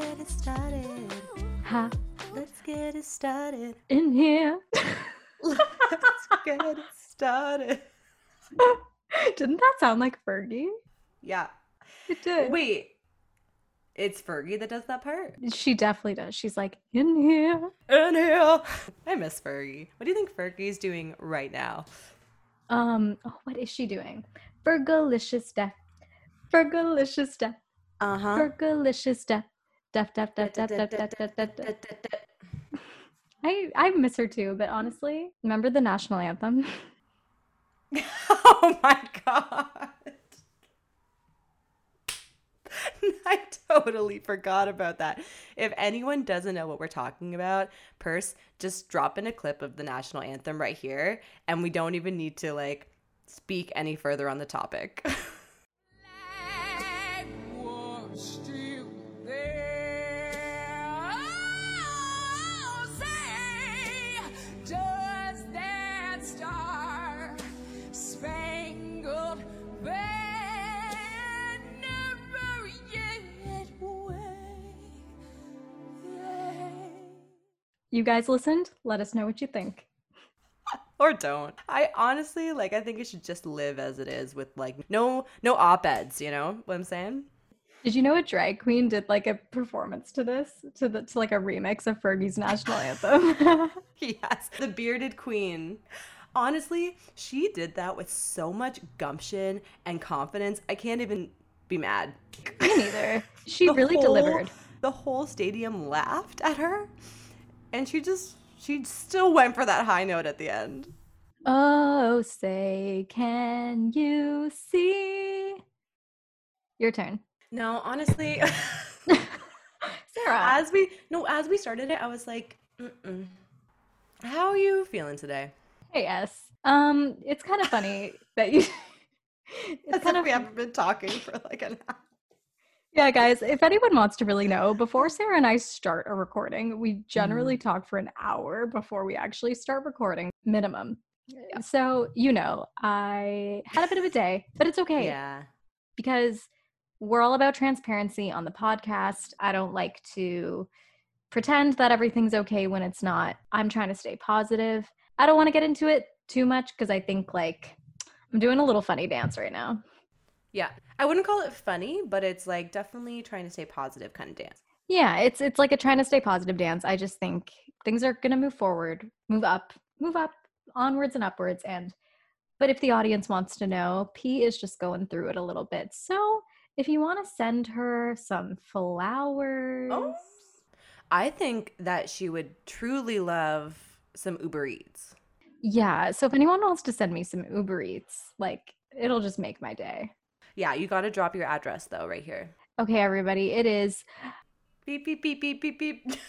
Get it started. Ha, Let's get it started. in here. Let's get it started. Didn't that sound like Fergie? Yeah. It did. Wait. It's Fergie that does that part? She definitely does. She's like, in here. In here. I miss Fergie. What do you think Fergie's doing right now? Um, oh, what is she doing? Fergalicious death. Fergalicious death. Uh huh. Fergalicious death. Deaf, deaf, deaf, deaf, deaf, deaf, deaf, deaf, deaf. I, I miss her too, but honestly, remember the national anthem? Oh my god. I totally forgot about that. If anyone doesn't know what we're talking about, Pers, just drop in a clip of the national anthem right here, and we don't even need to like speak any further on the topic. You guys listened? Let us know what you think. or don't. I honestly like I think it should just live as it is with like no no op-eds, you know what I'm saying? Did you know a drag queen did like a performance to this? To the to like a remix of Fergie's national anthem? yes, the bearded queen. Honestly, she did that with so much gumption and confidence. I can't even be mad. Me neither. She really whole- delivered. The whole stadium laughed at her, and she just she still went for that high note at the end. Oh, say, can you see? Your turn. No, honestly, Sarah. as we no as we started it, I was like, Mm-mm. "How are you feeling today?" Hey, yes. Um, it's kind of funny that you. it's As kind if of we haven't been talking for like an hour. Yeah, guys. If anyone wants to really know, before Sarah and I start a recording, we generally mm-hmm. talk for an hour before we actually start recording, minimum. So you know, I had a bit of a day, but it's okay Yeah. because we're all about transparency on the podcast. I don't like to pretend that everything's okay when it's not. I'm trying to stay positive. I don't want to get into it too much because I think like I'm doing a little funny dance right now. Yeah. I wouldn't call it funny, but it's like definitely trying to stay positive kind of dance. Yeah, it's it's like a trying to stay positive dance. I just think things are going to move forward, move up, move up, onwards and upwards and but if the audience wants to know, P is just going through it a little bit. So, if you want to send her some flowers, Oh. I think that she would truly love some Uber Eats. Yeah. So if anyone wants to send me some Uber Eats, like it'll just make my day. Yeah, you got to drop your address though right here. Okay, everybody. It is. Beep beep beep beep beep beep.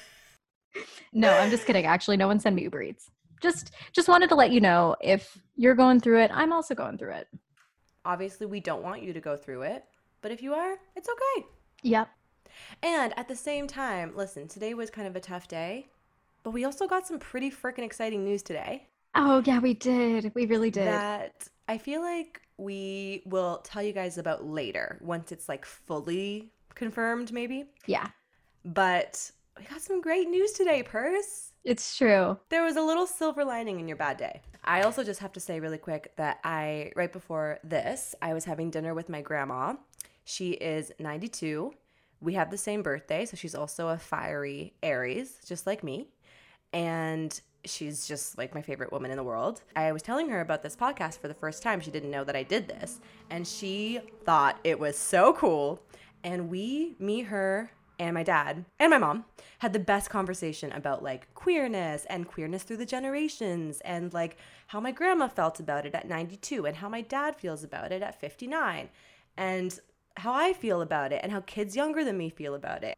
No, I'm just kidding. Actually, no one send me Uber Eats. Just just wanted to let you know if you're going through it, I'm also going through it. Obviously, we don't want you to go through it, but if you are, it's okay. Yep. And at the same time, listen, today was kind of a tough day, but we also got some pretty freaking exciting news today. Oh, yeah, we did. We really did. that I feel like we will tell you guys about later once it's like fully confirmed, maybe. yeah, But we got some great news today, Pers. it's true. There was a little silver lining in your bad day. I also just have to say really quick that I, right before this, I was having dinner with my grandma. She is 92. we have the same birthday, so she's also a fiery Aries, just like me. And she's just like my favorite woman in the world. I was telling her about this podcast for the first time. She didn't know that I did this, and she thought it was so cool. And we, me, her, and my dad and my mom had the best conversation about like queerness and queerness through the generations and like how my grandma felt about it at 92 and how my dad feels about it at 59 and how I feel about it and how kids younger than me feel about it.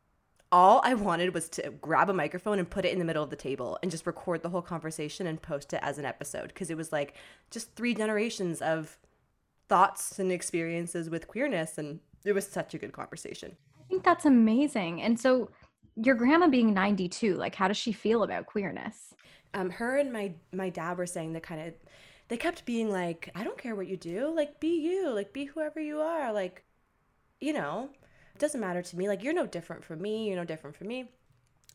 All I wanted was to grab a microphone and put it in the middle of the table and just record the whole conversation and post it as an episode because it was like just three generations of thoughts and experiences with queerness and it was such a good conversation. I think that's amazing. And so, your grandma being 92, like, how does she feel about queerness? um, her and my my dad were saying that kind of they kept being like i don't care what you do like be you like be whoever you are like you know doesn't matter to me. Like you're no different from me. You're no different from me.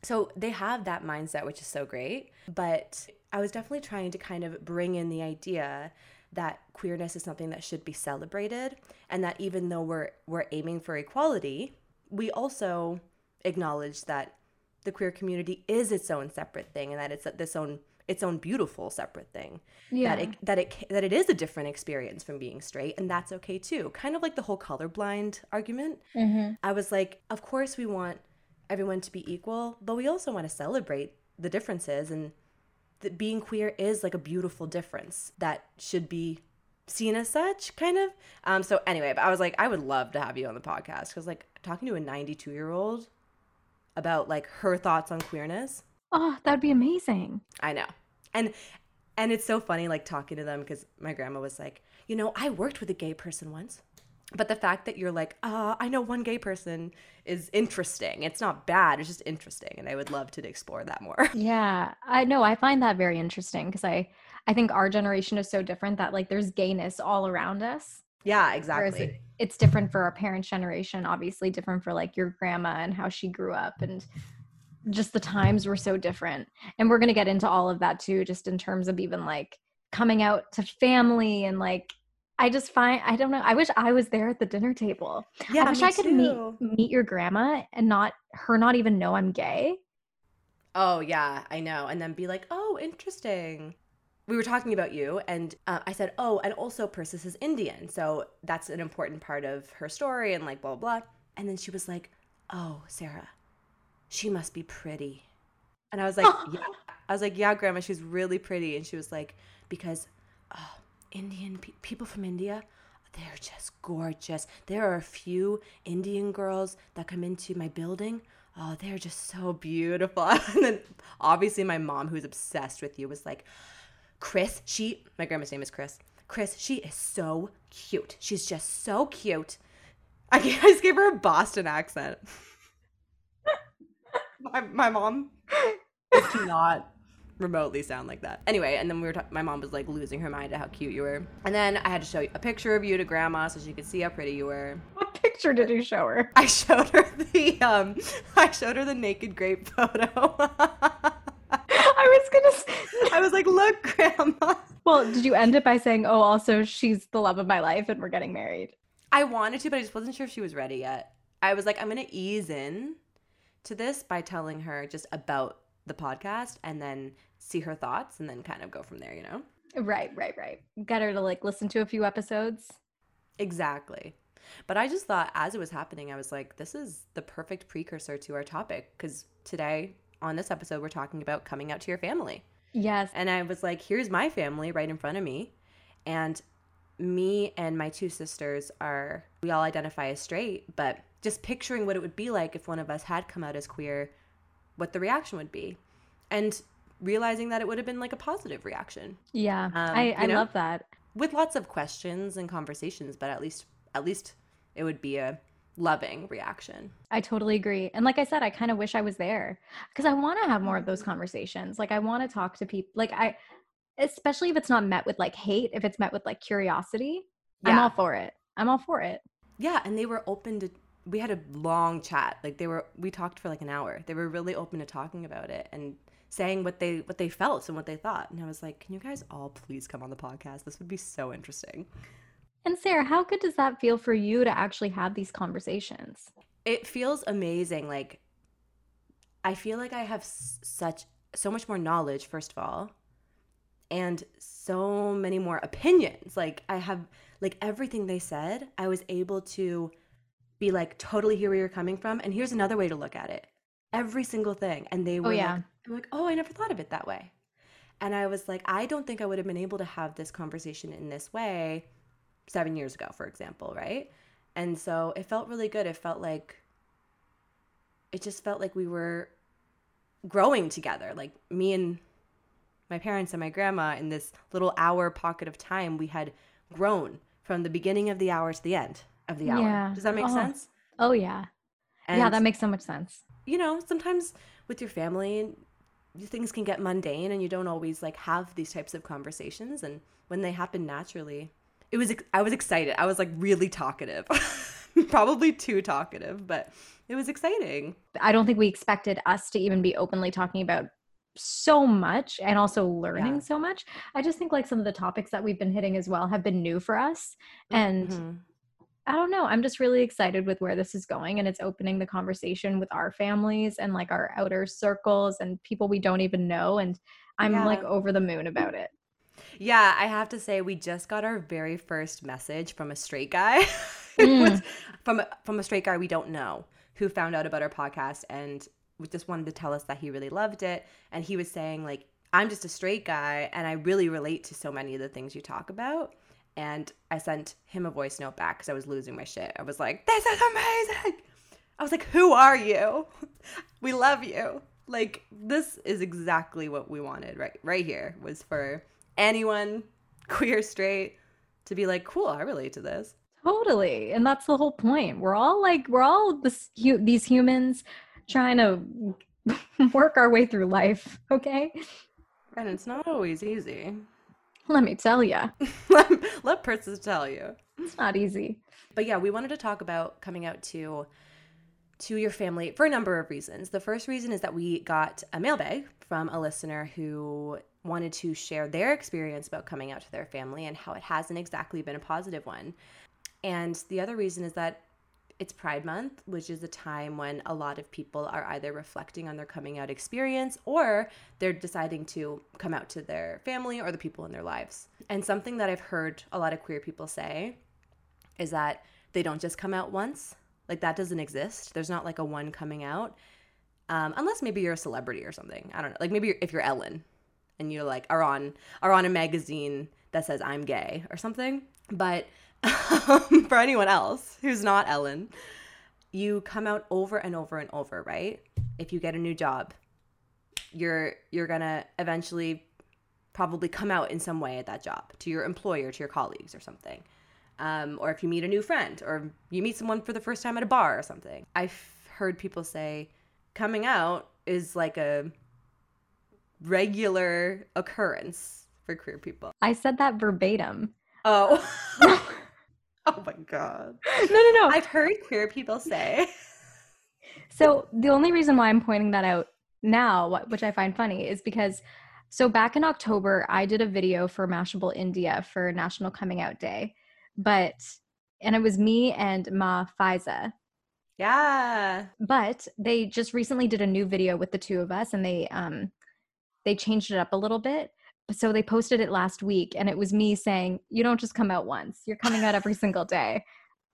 So they have that mindset which is so great. But i was definitely trying to kind of bring in the idea that queerness is something that should be celebrated and that even though we're we're aiming for equality we also acknowledge that the queer community is its own separate thing and that it's this own its own beautiful separate thing Yeah. that it that it that it is a different experience from being straight and that's okay too kind of like the whole colorblind argument Mm-hmm. i was like of course we want everyone to be equal but we also want to celebrate the differences and that being queer is like a beautiful difference that should be seen as such kind of um so anyway but i was like i would love to have you on the podcast because like talking to a 92 year old about like her thoughts on queerness Oh, that'd be amazing. I know. And and it's so funny like talking to them because my grandma was like, you know, I worked with a gay person once. But the fact that you're like, uh, I know one gay person is interesting. It's not bad. It's just interesting. And I would love to explore that more. Yeah, I know. I find that very interesting because I, I think our generation is so different that like there's gayness all around us. yeah, exactly. it, it's different for our parents' generation, obviously different for like your grandma and how she grew up and just the times were so different. And we're gonna get into all of that too, just in terms of even like coming out to family and like I just find I don't know. I wish I was there at the dinner table. yeah, I wish I could too. meet meet your grandma and not her not even know I'm gay. Oh, yeah, I know. And then be like, oh, interesting. We were talking about you, and uh, I said, oh, and also Persis is Indian. So that's an important part of her story, and like, blah, blah, blah. And then she was like, oh, Sarah, she must be pretty. And I was like, yeah. I was like, yeah, Grandma, she's really pretty. And she was like, because oh, Indian pe- people from India, they're just gorgeous. There are a few Indian girls that come into my building. Oh, they're just so beautiful. and then obviously my mom, who's obsessed with you, was like, Chris, she, my grandma's name is Chris. Chris, she is so cute. She's just so cute. I just gave her a Boston accent. My, my mom does not remotely sound like that. Anyway, and then we were ta- my mom was like losing her mind at how cute you were. And then I had to show you a picture of you to grandma so she could see how pretty you were. What picture did you show her? I showed her the um I showed her the naked grape photo. I was gonna. I was like, "Look, grandma." well, did you end it by saying, "Oh, also she's the love of my life, and we're getting married"? I wanted to, but I just wasn't sure if she was ready yet. I was like, I'm gonna ease in to this by telling her just about the podcast and then see her thoughts and then kind of go from there, you know? Right, right, right. Get her to like listen to a few episodes. Exactly. But I just thought as it was happening, I was like, this is the perfect precursor to our topic because today on this episode, we're talking about coming out to your family. Yes. And I was like, here's my family right in front of me. And me and my two sisters are, we all identify as straight, but just picturing what it would be like if one of us had come out as queer, what the reaction would be. And realizing that it would have been like a positive reaction Yeah. Um, I, I know? love that. with lots of questions and conversations, but at least, at least it would be a loving reaction. I totally agree. And like I said, I kind of wish I was there because I want to have more of those conversations. Like I want to talk to people. Like I, especially if it's not met with like hate, if it's met with like curiosity, I'm all for it. I'm all for it. Yeah, and they were open to we had a long chat. Like they were we talked for like an hour. They were really open to talking about it and saying what they what they felt and what they thought. And I was like, "Can you guys all please come on the podcast? This would be so interesting." And Sarah, how good does that feel for you to actually have these conversations? it feels amazing. Like, I feel like I have s- such so much more knowledge, first of all, and so many more opinions. Like, I have like everything they said, I was able to be like totally hear where you're coming from. And here's another way to look at it. Every single thing. And they oh, were yeah. like, I'm like, oh, I never thought of it that way. And I was like, I don't think I would have been able to have this conversation in this way seven years ago, for example, right? And so it felt really good. It felt like, it just felt like we were growing together. Like me and my parents and my grandma in this little hour pocket of time, we had grown from the beginning of the hour to the end of the hour. Yeah. Does that make Oh. sense? Oh yeah. yeah, that makes so much sense. you know, sometimes with your family, things can get mundane, and you don't always like have these types of conversations. And when they happen naturally, it was I was excited. I was like really talkative, probably too talkative, but it was exciting. I don't think we expected us to even be openly talking about so much and also learning Yeah. so much. I just think like some of the topics that we've been hitting as well have been new for us. And Mhm. I don't know. I'm just really excited with where this is going and it's opening the conversation with our families and like our outer circles and people we don't even know. And I'm Yeah. like over the moon about it. Yeah, I have to say we just got our very first message from a straight guy. Mm. Was from a, from a straight guy we don't know who found out about our podcast and just wanted to tell us that he really loved it and he was saying like I'm just a straight guy and I really relate to so many of the things you talk about. And I sent him a voice note back because I was losing my shit. I was like, "This is amazing." I was like, "Who are you? We love you." Like this is exactly what we wanted right right here was for anyone queer straight to be like, "Cool, I relate to this." Totally. And that's the whole point. We're all like, we're all this, hu- these humans trying to work our way through life. Okay. And it's not always easy. Let me tell you, let, let Persis tell you. it's not easy. But yeah, we wanted to talk about coming out to to your family for a number of reasons. The first reason is that we got a mailbag from a listener who wanted to share their experience about coming out to their family and how it hasn't exactly been a positive one. And the other reason is that it's Pride Month, which is a time when a lot of people are either reflecting on their coming out experience or they're deciding to come out to their family or the people in their lives. And something that I've heard a lot of queer people say is that they don't just come out once. Like that doesn't exist. There's not like a one coming out. Um, unless maybe you're a celebrity or something. I don't know. Like maybe you're, if you're Ellen and you're like are on are on a magazine that says I'm gay or something. But for anyone else who's not Ellen, you come out over and over and over, right? If you get a new job, you're you're gonna eventually probably come out in some way at that job to your employer, to your colleagues, or something. Um, or if you meet a new friend, or you meet someone for the first time at a bar or something. I've heard people say coming out is like a regular occurrence for queer people. I said that verbatim. Oh. oh my god. no, no. No. I've heard queer people say. So the only reason why I'm pointing that out now, which I find funny, is because so back in October, I did a video for Mashable India for National Coming Out Day, but and it was me and Ma Faiza. Yeah. But they just recently did a new video with the two of us, and they um they changed it up a little bit. So they posted it last week, and it was me saying, "You don't just come out once; you're coming out every single day."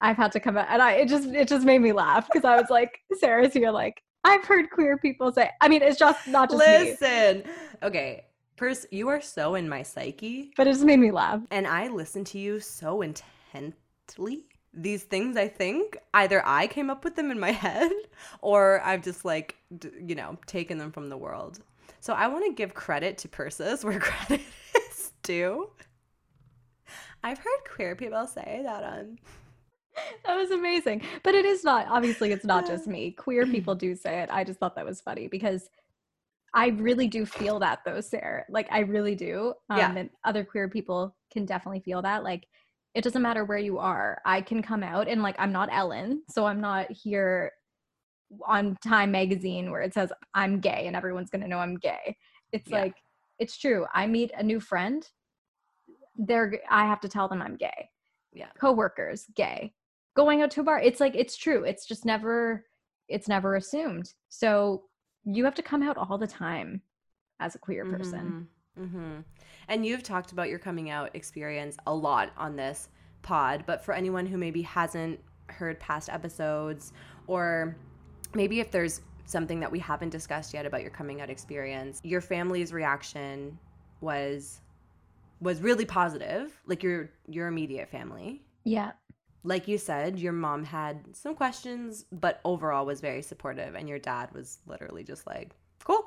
I've had to come out, and I it just it just made me laugh because I was like, "Sarah's here." Like I've heard queer people say. I mean, it's just not just me, Listen. Okay. Pers, you are so in my psyche, but it just made me laugh. and I listen to you so intently. These things, I think, either I came up with them in my head, or I've just like, d- you know, taken them from the world. So I want to give credit to Persis where credit is due. I've heard queer people say that on That was amazing, but it is not. Obviously, it's not just me. Queer people do say it. I just thought that was funny because I really do feel that though, Sarah. Like I really do. Um, Yeah. And other queer people can definitely feel that. Like it doesn't matter where you are. I can come out and like I'm not Ellen, so I'm not here on Time magazine where it says I'm gay and everyone's gonna know I'm gay. It's Yeah. like it's true. I meet a new friend, they're I have to tell them I'm gay. Yeah. Coworkers, gay. going out to a bar. It's like it's true. It's just never it's never assumed. So you have to come out all the time as a queer person. mm-hmm And you've talked about your coming out experience a lot on this pod, but for anyone who maybe hasn't heard past episodes, or maybe if there's something that we haven't discussed yet about your coming out experience, your family's reaction was was really positive, like your your immediate family. Yeah. Like you said, your mom had some questions, but overall was very supportive, and your dad was literally just like, "Cool."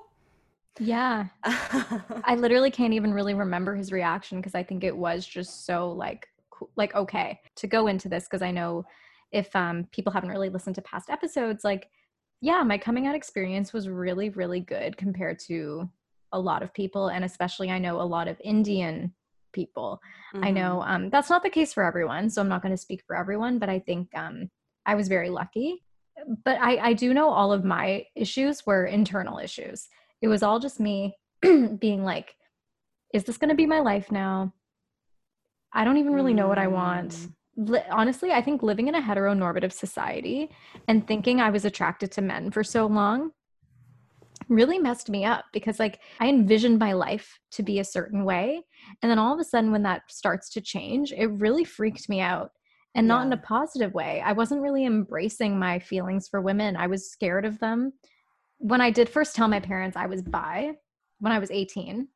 Yeah. I literally can't even really remember his reaction because I think it was just so like like okay to go into this because I know if um people haven't really listened to past episodes like yeah my coming out experience was really really good compared to a lot of people and especially I know a lot of Indian people I know um, that's not the case for everyone, so I'm not going to speak for everyone, but I think um, I was very lucky. But I, I do know all of my issues were internal issues. It was all just me being like, is this going to be my life now? I don't even really know what I want. Li- honestly, I think living in a heteronormative society and thinking I was attracted to men for so long really messed me up because like I envisioned my life to be a certain way and then all of a sudden when that starts to change it really freaked me out and not in a positive way. I wasn't really embracing my feelings for women. I was scared of them. When I did first tell my parents I was bi when I was 18,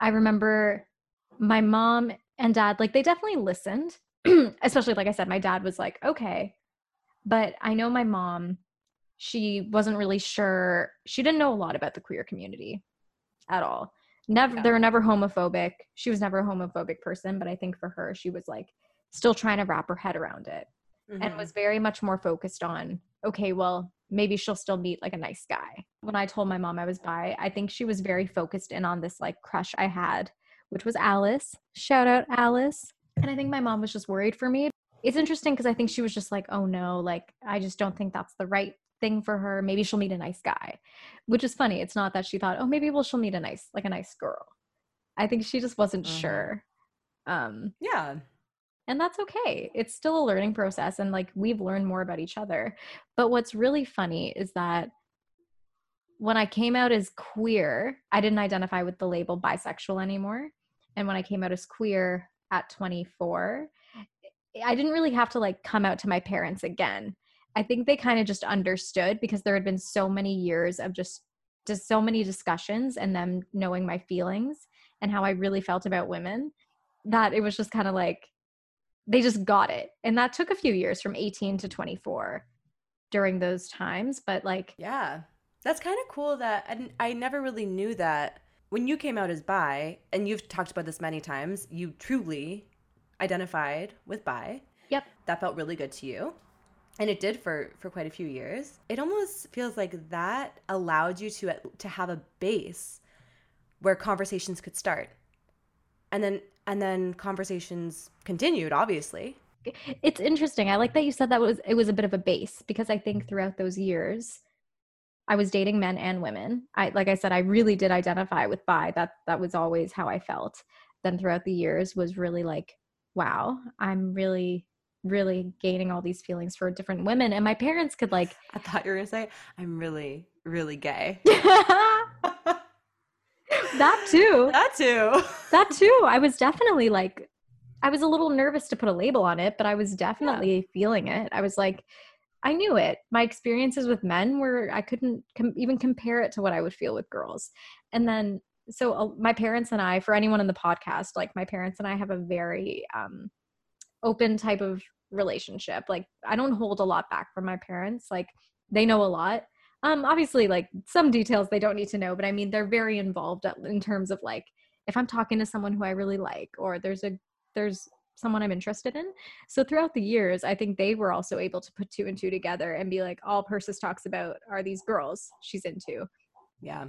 I remember my mom and dad like they definitely listened. Especially like I said my dad was like, "Okay." But I know my mom she wasn't really sure. She didn't know a lot about the queer community at all. Never Yeah. they were never homophobic. She was never a homophobic person, but I think for her she was like still trying to wrap her head around it and Mhm. was very much more focused on okay, well, maybe she'll still meet like a nice guy. When I told my mom I was bi, I think she was very focused in on this like crush I had, which was Alice. Shout out Alice. And I think my mom was just worried for me. It's interesting because I think she was just like, oh no, like I just don't think that's the right thing for her. Maybe she'll meet a nice guy. Which is funny. It's not that she thought, oh, maybe well she'll meet a nice, like a nice girl. I think she just wasn't Mhm. sure. Um, yeah. and that's okay it's still a learning process and like we've learned more about each other but what's really funny is that when i came out as queer i didn't identify with the label bisexual anymore and when i came out as queer at 24 eh, i didn't really have to like come out to my parents again i think they kind of just understood because there had been so many years of just just so many discussions and them knowing my feelings and how i really felt about women that it was just kind of like they just got it. And that took a few years from 18 to 24 during those times. But like, Yeah. That's kind of cool that I never really knew that when you came out as bi, and you've talked about this many times, you truly identified with bi. Yep. That felt really good to you. And it did for for quite a few years. It almost feels like that allowed you to to have a base where conversations could start. And then and then conversations continued, obviously. it's interesting. I like that you said that was it was a bit of a base because I think throughout those years I was dating men and women. I like I said I really did identify with bi. That that was always how I felt. Then throughout the years was really like wow, I'm really really gaining all these feelings for different women and my parents could like I thought you were gonna say, I'm really, really gay. that too. that too. that too i was definitely like i was a little nervous to put a label on it but i was definitely feeling it i was like i knew it. My experiences with men were i couldn't com- even compare it to what i would feel with girls. And then so uh, my parents and i for anyone in the podcast like my parents and i have a very um open type of relationship. Like i don't hold a lot back from my parents. Like they know a lot. Um obviously like some details they don't need to know but i mean they're very involved in terms of like if i'm talking to someone who i really like or there's a there's someone i'm interested in. So throughout the years i think they were also able to put two and two together and be like all persis talks about are these girls she's into. Yeah.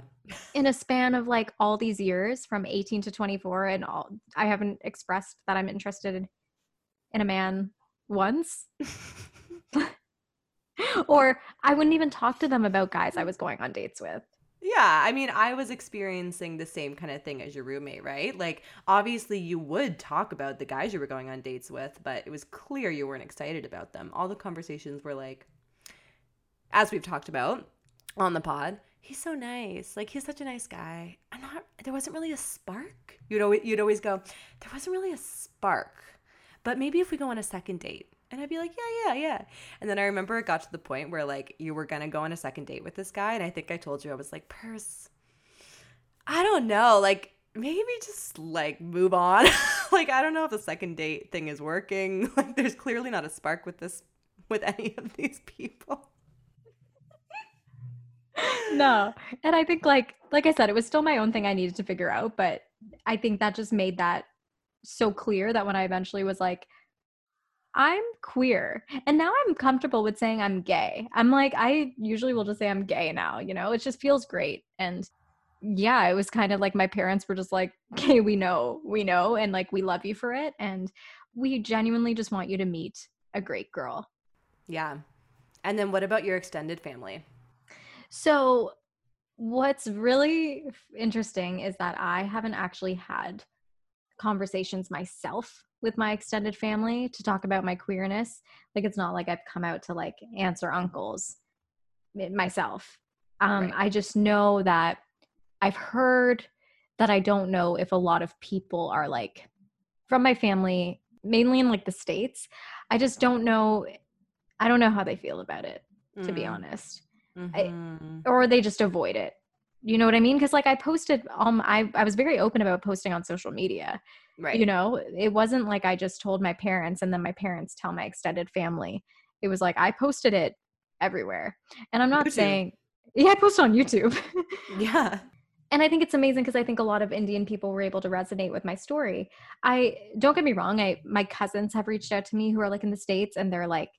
in a span of like all these years from 18 to 24 and all i haven't expressed that i'm interested in a man once. Or i wouldn't even talk to them about guys i was going on dates with Yeah, I mean, I was experiencing the same kind of thing as your roommate, right? Like, obviously, you would talk about the guys you were going on dates with, but it was clear you weren't excited about them. All the conversations were like, as we've talked about on the pod, he's so nice. Like, he's such a nice guy. I'm not, there wasn't really a spark. You'd always, you'd always go, there wasn't really a spark, but maybe if we go on a second date. And I'd be like, yeah, yeah, yeah. And then I remember it got to the point where like you were gonna go on a second date with this guy, and I think I told you I was like, Pers, I don't know, like maybe just like move on. like I don't know if the second date thing is working. Like there's clearly not a spark with this with any of these people. no and i think like like i said it was still my own thing i needed to figure out but i think that just made that so clear that when i eventually was like i'm queer and now i'm comfortable with saying i'm gay i'm like i usually will just say i'm gay now you know it just feels great and yeah it was kind of like my parents were just like okay we know we know and like we love you for it and we genuinely just want you to meet a great girl Yeah. And then what about your extended family? So, what's really interesting is that I haven't actually had conversations myself with my extended family to talk about my queerness. Like, it's not like I've come out to like aunts or uncles myself. Um, Right. I just know that I've heard that I don't know if a lot of people are like from my family, mainly in like the States. I just don't know. I don't know how they feel about it, to be Mm, honest mhm. or they just avoid it you know what i mean because like i posted um I, I was very open about posting on social media right. you know it wasn't like i just told my parents and then my parents tell my extended family it was like i posted it everywhere and i'm not YouTube. saying yeah i posted on youtube Yeah. and i think it's amazing because i think a lot of indian people were able to resonate with my story i don't get me wrong i my cousins have reached out to me who are like in the states and they're like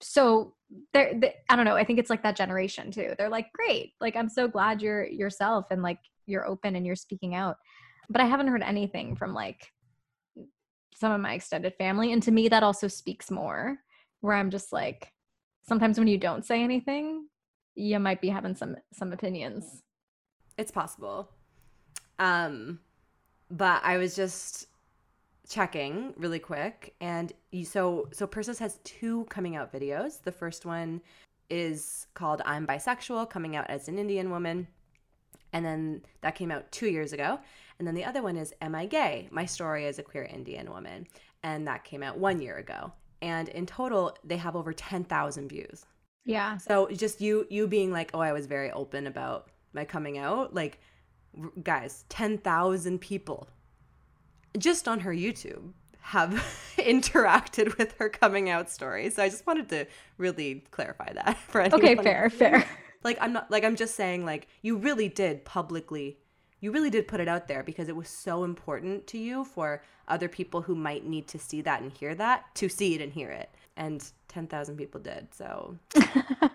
so they're they, i don't know i think it's like that generation too they're like great like i'm so glad you're yourself and like you're open and you're speaking out but i haven't heard anything from like some of my extended family and to me that also speaks more where i'm just like sometimes when you don't say anything you might be having some some opinions It's possible. Um, but I was just checking really quick, and you, so so Persis has two coming out videos. The first one is called "I'm Bisexual," coming out as an Indian woman, and then that came out two years ago. And then the other one is "Am I Gay?" My story as a queer Indian woman, and that came out one year ago. And in total, they have over ten thousand views. yeah So just you you being like, oh, I was very open about my coming out. Like, guys, ten thousand people just on her YouTube have interacted with her coming out story. So I just wanted to really clarify that for anyone. okay fair fair Like I'm not like I'm just saying like you really did publicly you really did put it out there because it was so important to you for other people who might need to see that and hear that to see it and hear it. And 10,000 people did. So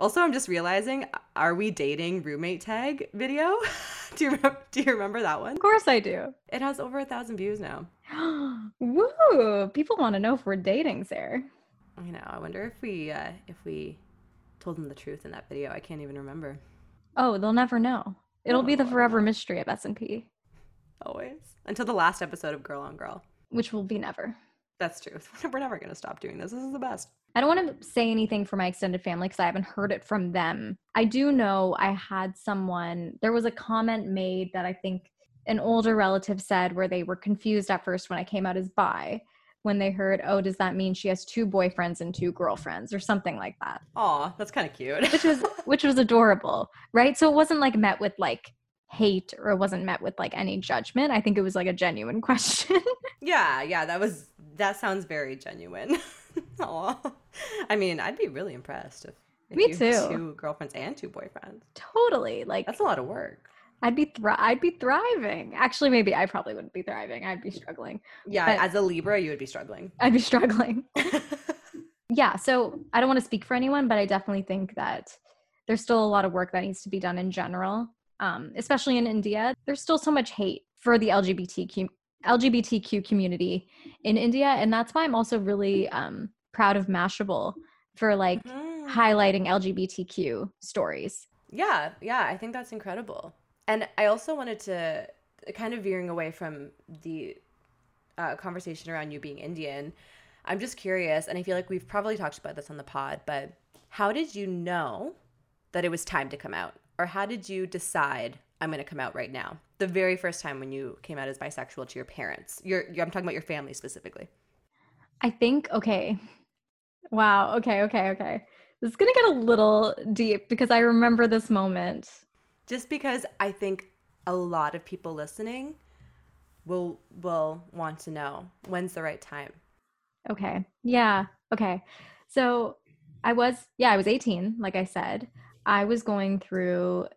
Also, I'm just realizing, are we dating roommate tag video? do you remember, do you remember that one? Of course I do. It has over a thousand views now. Woo! People want to know if we're dating, Sarah. I know. I wonder if we uh, if we told them the truth in that video. I can't even remember. Oh, they'll never know. It'll be the Oh, forever mystery of S&P, Always until the last episode of Girl on Girl. which will be never. That's true. We're never gonna stop doing this. This is the best. I don't want to say anything for my extended family because I haven't heard it from them. I do know I had someone, there was a comment made that I think an older relative said where they were confused at first when I came out as bi, when they heard, oh, does that mean she has two boyfriends and two girlfriends or something like that, Aw, that's kind of cute. which was which was adorable, right? So it wasn't like met with like hate or it wasn't met with like any judgment. I think it was like a genuine question. yeah, yeah. That was that sounds very genuine. Aw. I mean, I'd be really impressed if. if Me you too. Two girlfriends and two boyfriends. totally. Like That's a lot of work. I'd be thri- I'd be thriving. Actually, maybe I probably wouldn't be thriving. I'd be struggling. Yeah, But- as a Libra, you would be struggling. I'd be struggling. yeah, so I don't want to speak for anyone, but I definitely think that there's still a lot of work that needs to be done in general, um, especially in India. There's still so much hate for the LGBTQ LGBTQ community in India, and that's why I'm also really um, proud of Mashable for like Mhm. highlighting LGBTQ stories. Yeah, yeah, I think that's incredible. And I also wanted to kind of veering away from the uh, conversation around you being Indian. I'm just curious, and I feel like we've probably talked about this on the pod, but how did you know that it was time to come out? Or how did you decide I'm going to come out right now? The very first time when you came out as bisexual to your parents. Your, your I'm talking about your family specifically. I think, okay. Wow. Okay. Okay. Okay. This is going to get a little deep because I remember this moment. Just because I think a lot of people listening will will want to know when's the right time. Okay. Yeah. Okay. So I was, yeah, I was 18, like I said. I was going through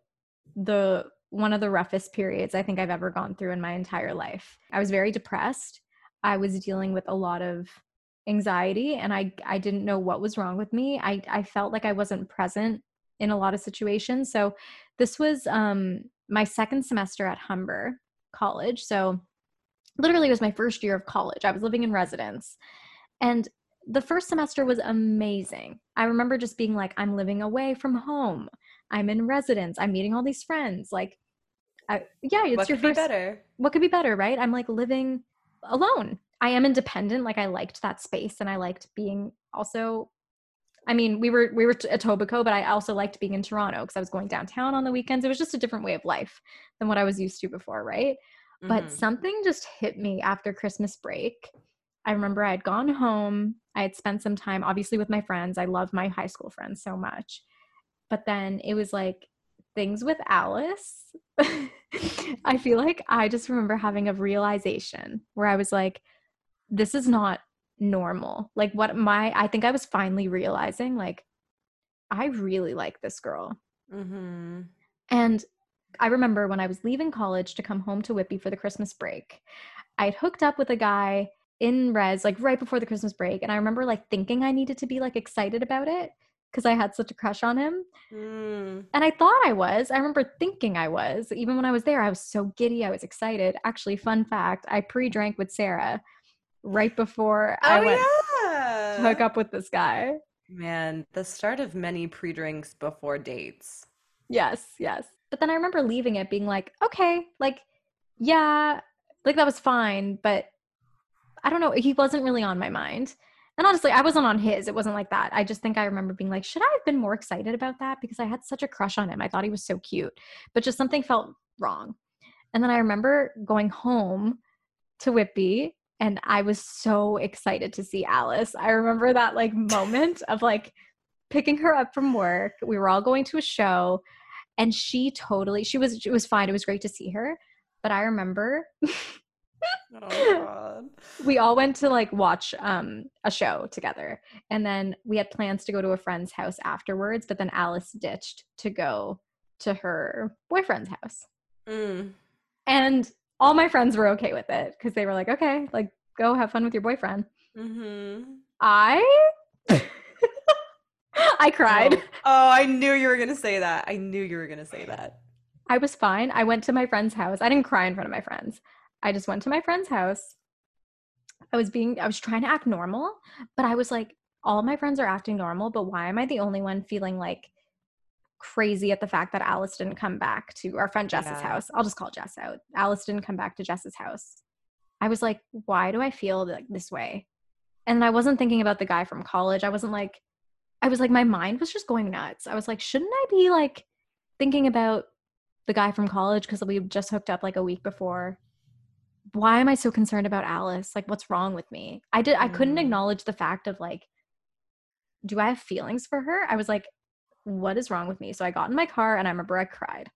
the one of the roughest periods I think I've ever gone through in my entire life. I was very depressed. I was dealing with a lot of anxiety and I I didn't know what was wrong with me. I I felt like I wasn't present in a lot of situations. So this was um my second semester at Humber College. So literally it was my first year of college. I was living in residence. And the first semester was amazing. I remember just being like, I'm living away from home. I'm in residence. I'm meeting all these friends. Like, I, yeah, it's what your could be better? What could be better, right? I'm like living alone. I am independent. Like, I liked that space, and I liked being also. I mean, we were we were at Etobicoke, but I also liked being in Toronto because I was going downtown on the weekends. It was just a different way of life than what I was used to before, right? But Mhm. something just hit me after Christmas break. I remember I had gone home. I had spent some time, obviously, with my friends. I love my high school friends so much. But then it was like things with Alice. I feel like I just remember having a realization where I was like, this is not normal. Like, what my, I think I was finally realizing, like, I really like this girl. Mhm. And I remember when I was leaving college to come home to Whitby for the Christmas break, I had hooked up with a guy in res like right before the Christmas break. And I remember like thinking I needed to be like excited about it because I had such a crush on him. Mm. And I thought I was. I remember thinking I was. Even when I was there, I was so giddy. I was excited. Actually, fun fact I pre drank with Sarah right before I Oh went yeah. to hook up with this guy. Man, the start of many pre-drinks before dates. Yes, yes. But then I remember leaving it being like, okay, like, yeah, like that was fine, but I don't know. He wasn't really on my mind. And honestly, I wasn't on his. It wasn't like that. I just think I remember being like, should I have been more excited about that? Because I had such a crush on him. I thought he was so cute, but just something felt wrong. And then I remember going home to Whitby and I was so excited to see Alice. I remember that like moment of like picking her up from work. We were all going to a show and she totally she was it was fine. It was great to see her. But I remember Oh god. we all went to like watch um a show together and then we had plans to go to a friend's house afterwards but then alice ditched to go to her boyfriend's house Mm. and all my friends were okay with it because they were like okay like go have fun with your boyfriend Mm-hmm. i i cried Oh. oh, I knew you were gonna say that. I knew you were gonna say that. I was fine. I went to my friend's house. I didn't cry in front of my friends. I just went to my friend's house. I was being, I was trying to act normal, but I was like, all my friends are acting normal, but why am I the only one feeling like crazy at the fact that Alice didn't come back to our friend Jess's Yeah. house? I'll just call Jess out. Alice didn't come back to Jess's house. I was like, why do I feel like this way? And I wasn't thinking about the guy from college. I wasn't like, I was like, my mind was just going nuts. I was like, shouldn't I be like thinking about the guy from college because we just hooked up like a week before? Why am I so concerned about Alice? Like, what's wrong with me? I did, I couldn't Mm. acknowledge the fact of like, do I have feelings for her? I was like, what is wrong with me? So I got in my car and I remember I cried.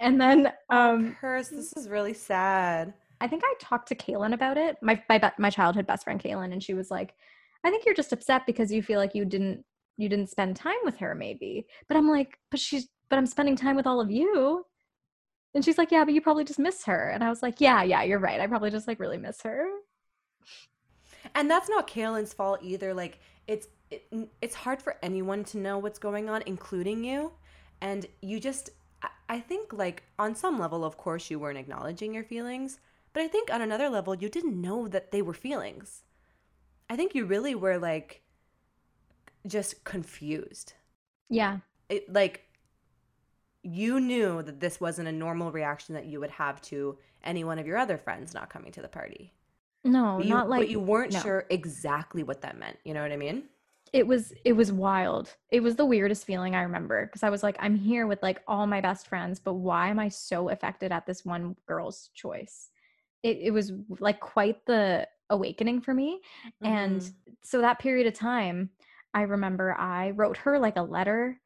And then um Pers, this is really sad. I think I talked to Kaylin about it, my my be- my childhood best friend Kaylin, and she was like, "I think you're just upset because you feel like you didn't you didn't spend time with her, maybe." But I'm like, "But she's but I'm spending time with all of you." And she's like, "Yeah, but you probably just miss her." And I was like, "Yeah, yeah, you're right. I probably just like really miss her." And that's not Kaylin's fault either. Like it's it, it's hard for anyone to know what's going on, including you. And you just I- think like on some level, of course, you weren't acknowledging your feelings, but I think on another level, you didn't know that they were feelings. I think you really were like just confused. Yeah. It like you knew that this wasn't a normal reaction that you would have to any one of your other friends not coming to the party. No, you, not like but you weren't no. sure exactly what that meant. You know what I mean? It was it was wild. It was the weirdest feeling i remember because i was like i'm here with like all my best friends but why am i so affected at this one girl's choice? It, it was like quite the awakening for me. And Mhm. so that period of time i remember i wrote her like a letter.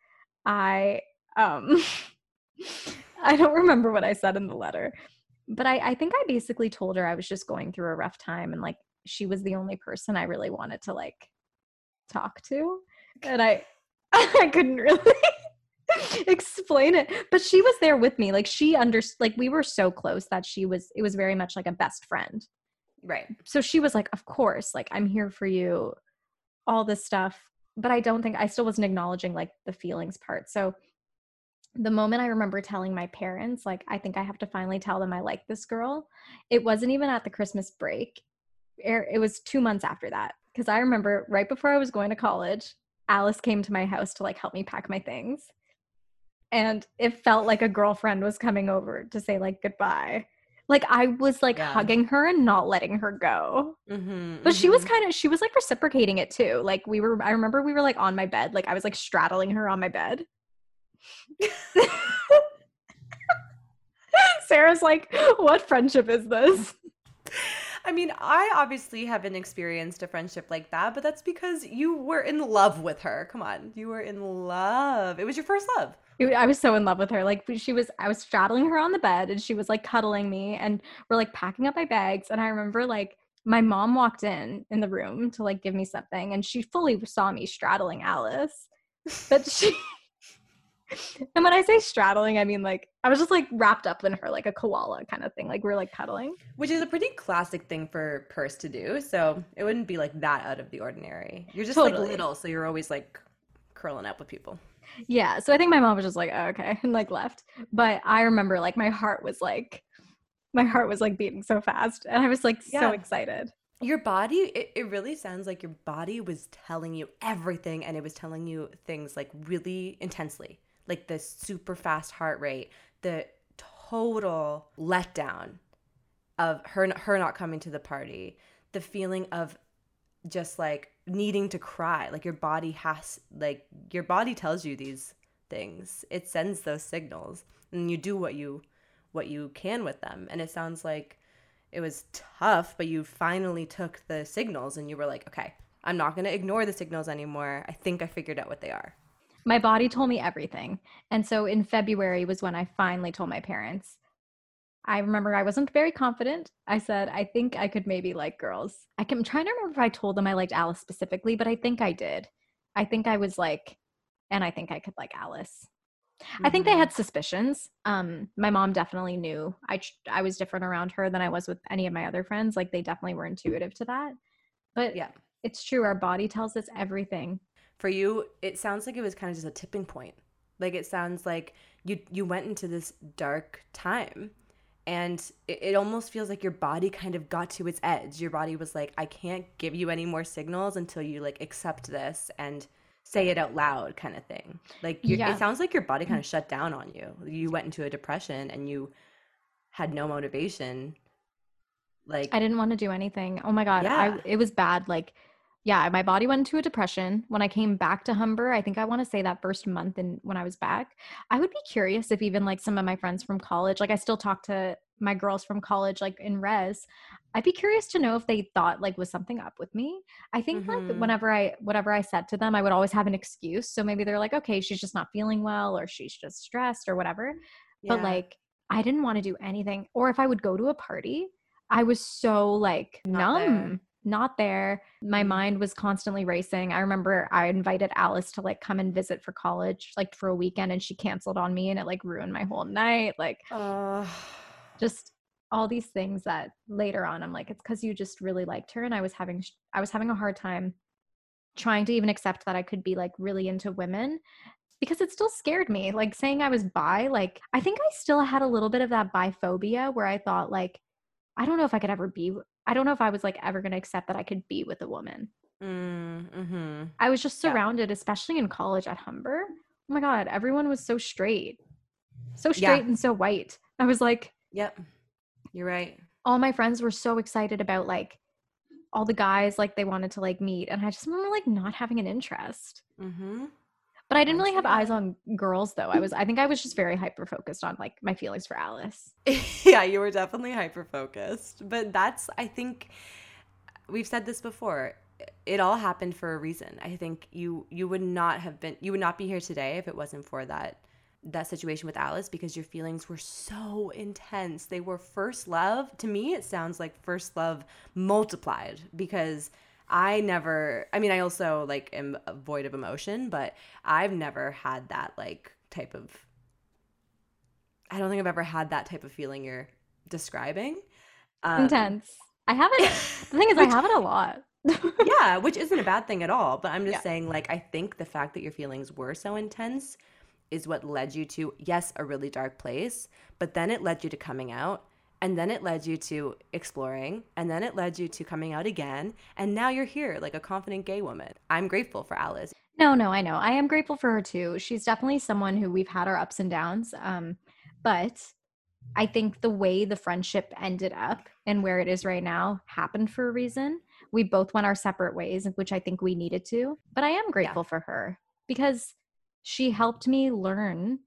I um i don't remember what i said in the letter but I, I think i basically told her i was just going through a rough time and like she was the only person i really wanted to like talk to and i i couldn't really explain it but she was there with me like she under like we were so close that she was it was very much like a best friend. Right. so she was like of course like i'm here for you all this stuff but i don't think i still wasn't acknowledging like the feelings part. So the moment i remember telling my parents like i think i have to finally tell them i like this girl it wasn't even at the christmas break Er- it was two months after that because i remember right before i was going to college alice came to my house to like help me pack my things. And it felt like a girlfriend was coming over to say like goodbye. Like i was like Yeah. hugging her and not letting her go. Mm-hmm, but she was kind of she was like reciprocating it too. Like we were i remember we were like on my bed. Like i was like straddling her on my bed. Sarah's like what friendship is this I mean, I obviously haven't experienced a friendship like that, but that's because you were in love with her. Come on, you were in love. It was your first love. I was so in love with her. Like she was, I was straddling her on the bed, and she was like cuddling me, and we're like packing up my bags. And I remember like my mom walked in in the room to like give me something, and she fully saw me straddling Alice, but she. and when I say straddling, I mean like I was just like wrapped up in her like a koala kind of thing. Like we are like cuddling. Which is a pretty classic thing for Pers to do. So it wouldn't be like that out of the ordinary. You're just Totally. like little, so you're always like curling up with people. Yeah. So I think my mom was just like, oh, okay, and like left. But I remember like my heart was like, my heart was like beating so fast, and I was like Yeah. so excited. Your body, it, it really sounds like your body was telling you everything and it was telling you things like really intensely. Like the super fast heart rate, the total letdown of her her not coming to the party, the feeling of just like needing to cry. Like your body has like your body tells you these things. It sends those signals and you do what you what you can with them. And it sounds like it was tough, but you finally took the signals and you were like, okay, I'm not going to ignore the signals anymore. I think I figured out what they are. My body told me everything. And so in February was when I finally told my parents. I remember I wasn't very confident. I said, I think I could maybe like girls. I can, I'm trying to remember if I told them I liked Alice specifically, but I think I did. I think I was like, and I think I could like Alice. I think they Mhm. had suspicions. Um, my mom definitely knew I I was different around her than I was with any of my other friends. Like they definitely were intuitive to that. But Yeah. it's true. Our body tells us everything. For you, it sounds like it was kind of just a tipping point. Like it sounds like you you went into this dark time and it, it almost feels like your body kind of got to its edge. Your body was like, I can't give you any more signals until you like accept this and say it out loud kind of thing. Like Yeah. it sounds like your body kind of mm. shut down on you. You went into a depression and you had no motivation. Like I didn't want to do anything. Oh my god, Yeah. I it was bad. Like, yeah, my body went into a depression. When I came back to Humber, I think I want to say that first month and when I was back, I would be curious if even like some of my friends from college, like I still talk to my girls from college, like in res. I'd be curious to know if they thought like was something up with me. I think Mhm. like whenever I whatever I said to them, I would always have an excuse. So maybe they're like, okay, she's just not feeling well, or she's just stressed, or whatever but like I didn't want to do anything. Or if I would go to a party, I was so like Not there. Not there. My Mhm. mind was constantly racing. I remember I invited Alice to like come and visit for college, like for a weekend, and she canceled on me and it like ruined my whole night. Like Uh, just all these things that later on I'm like, it's because you just really liked her. And I was having I was having a hard time trying to even accept that I could be like really into women because it still scared me. Like saying I was bi, like I think I still had a little bit of that biphobia where I thought like I don't know if I could ever be I don't know if I was like ever going to accept that I could be with a woman. mm, mm-hmm. I was just Yeah. surrounded especially in college at Humber. Oh my god, everyone was so straight. so straight Yeah. and so white. I was like, Yep. You're right. all my friends were so excited about like all the guys like they wanted to like meet and i just remember like not having an interest Mm-hmm. But i didn't really have eyes on girls though i was i think i was just very hyper focused on like my feelings for alice yeah, you were definitely hyper focused. But that's, I think, we've said this before. It all happened for a reason. I think you you would not have been you would not be here today if it wasn't for that that situation with Alice because your feelings were so intense. They were first love. To me, it sounds like first love multiplied because I never I mean I also like am void of emotion, but I've never had that like type of I don't think I've ever had that type of feeling you're describing. Um, intense i haven't the thing is i have it a lot yeah, which isn't a bad thing at all. But I'm just Yeah. saying, like, I think the fact that your feelings were so intense is what led you to, yes, a really dark place, but then it led you to coming out. And then it led you to exploring. And then it led you to coming out again. And now you're here, like a confident gay woman. I'm grateful for Alice. no no i know i am grateful for her too she's definitely someone who we've had our ups and downs um but i think the way the friendship ended up and where it is right now happened for a reason we both went our separate ways which i think we needed to but i am grateful for her because she helped me learn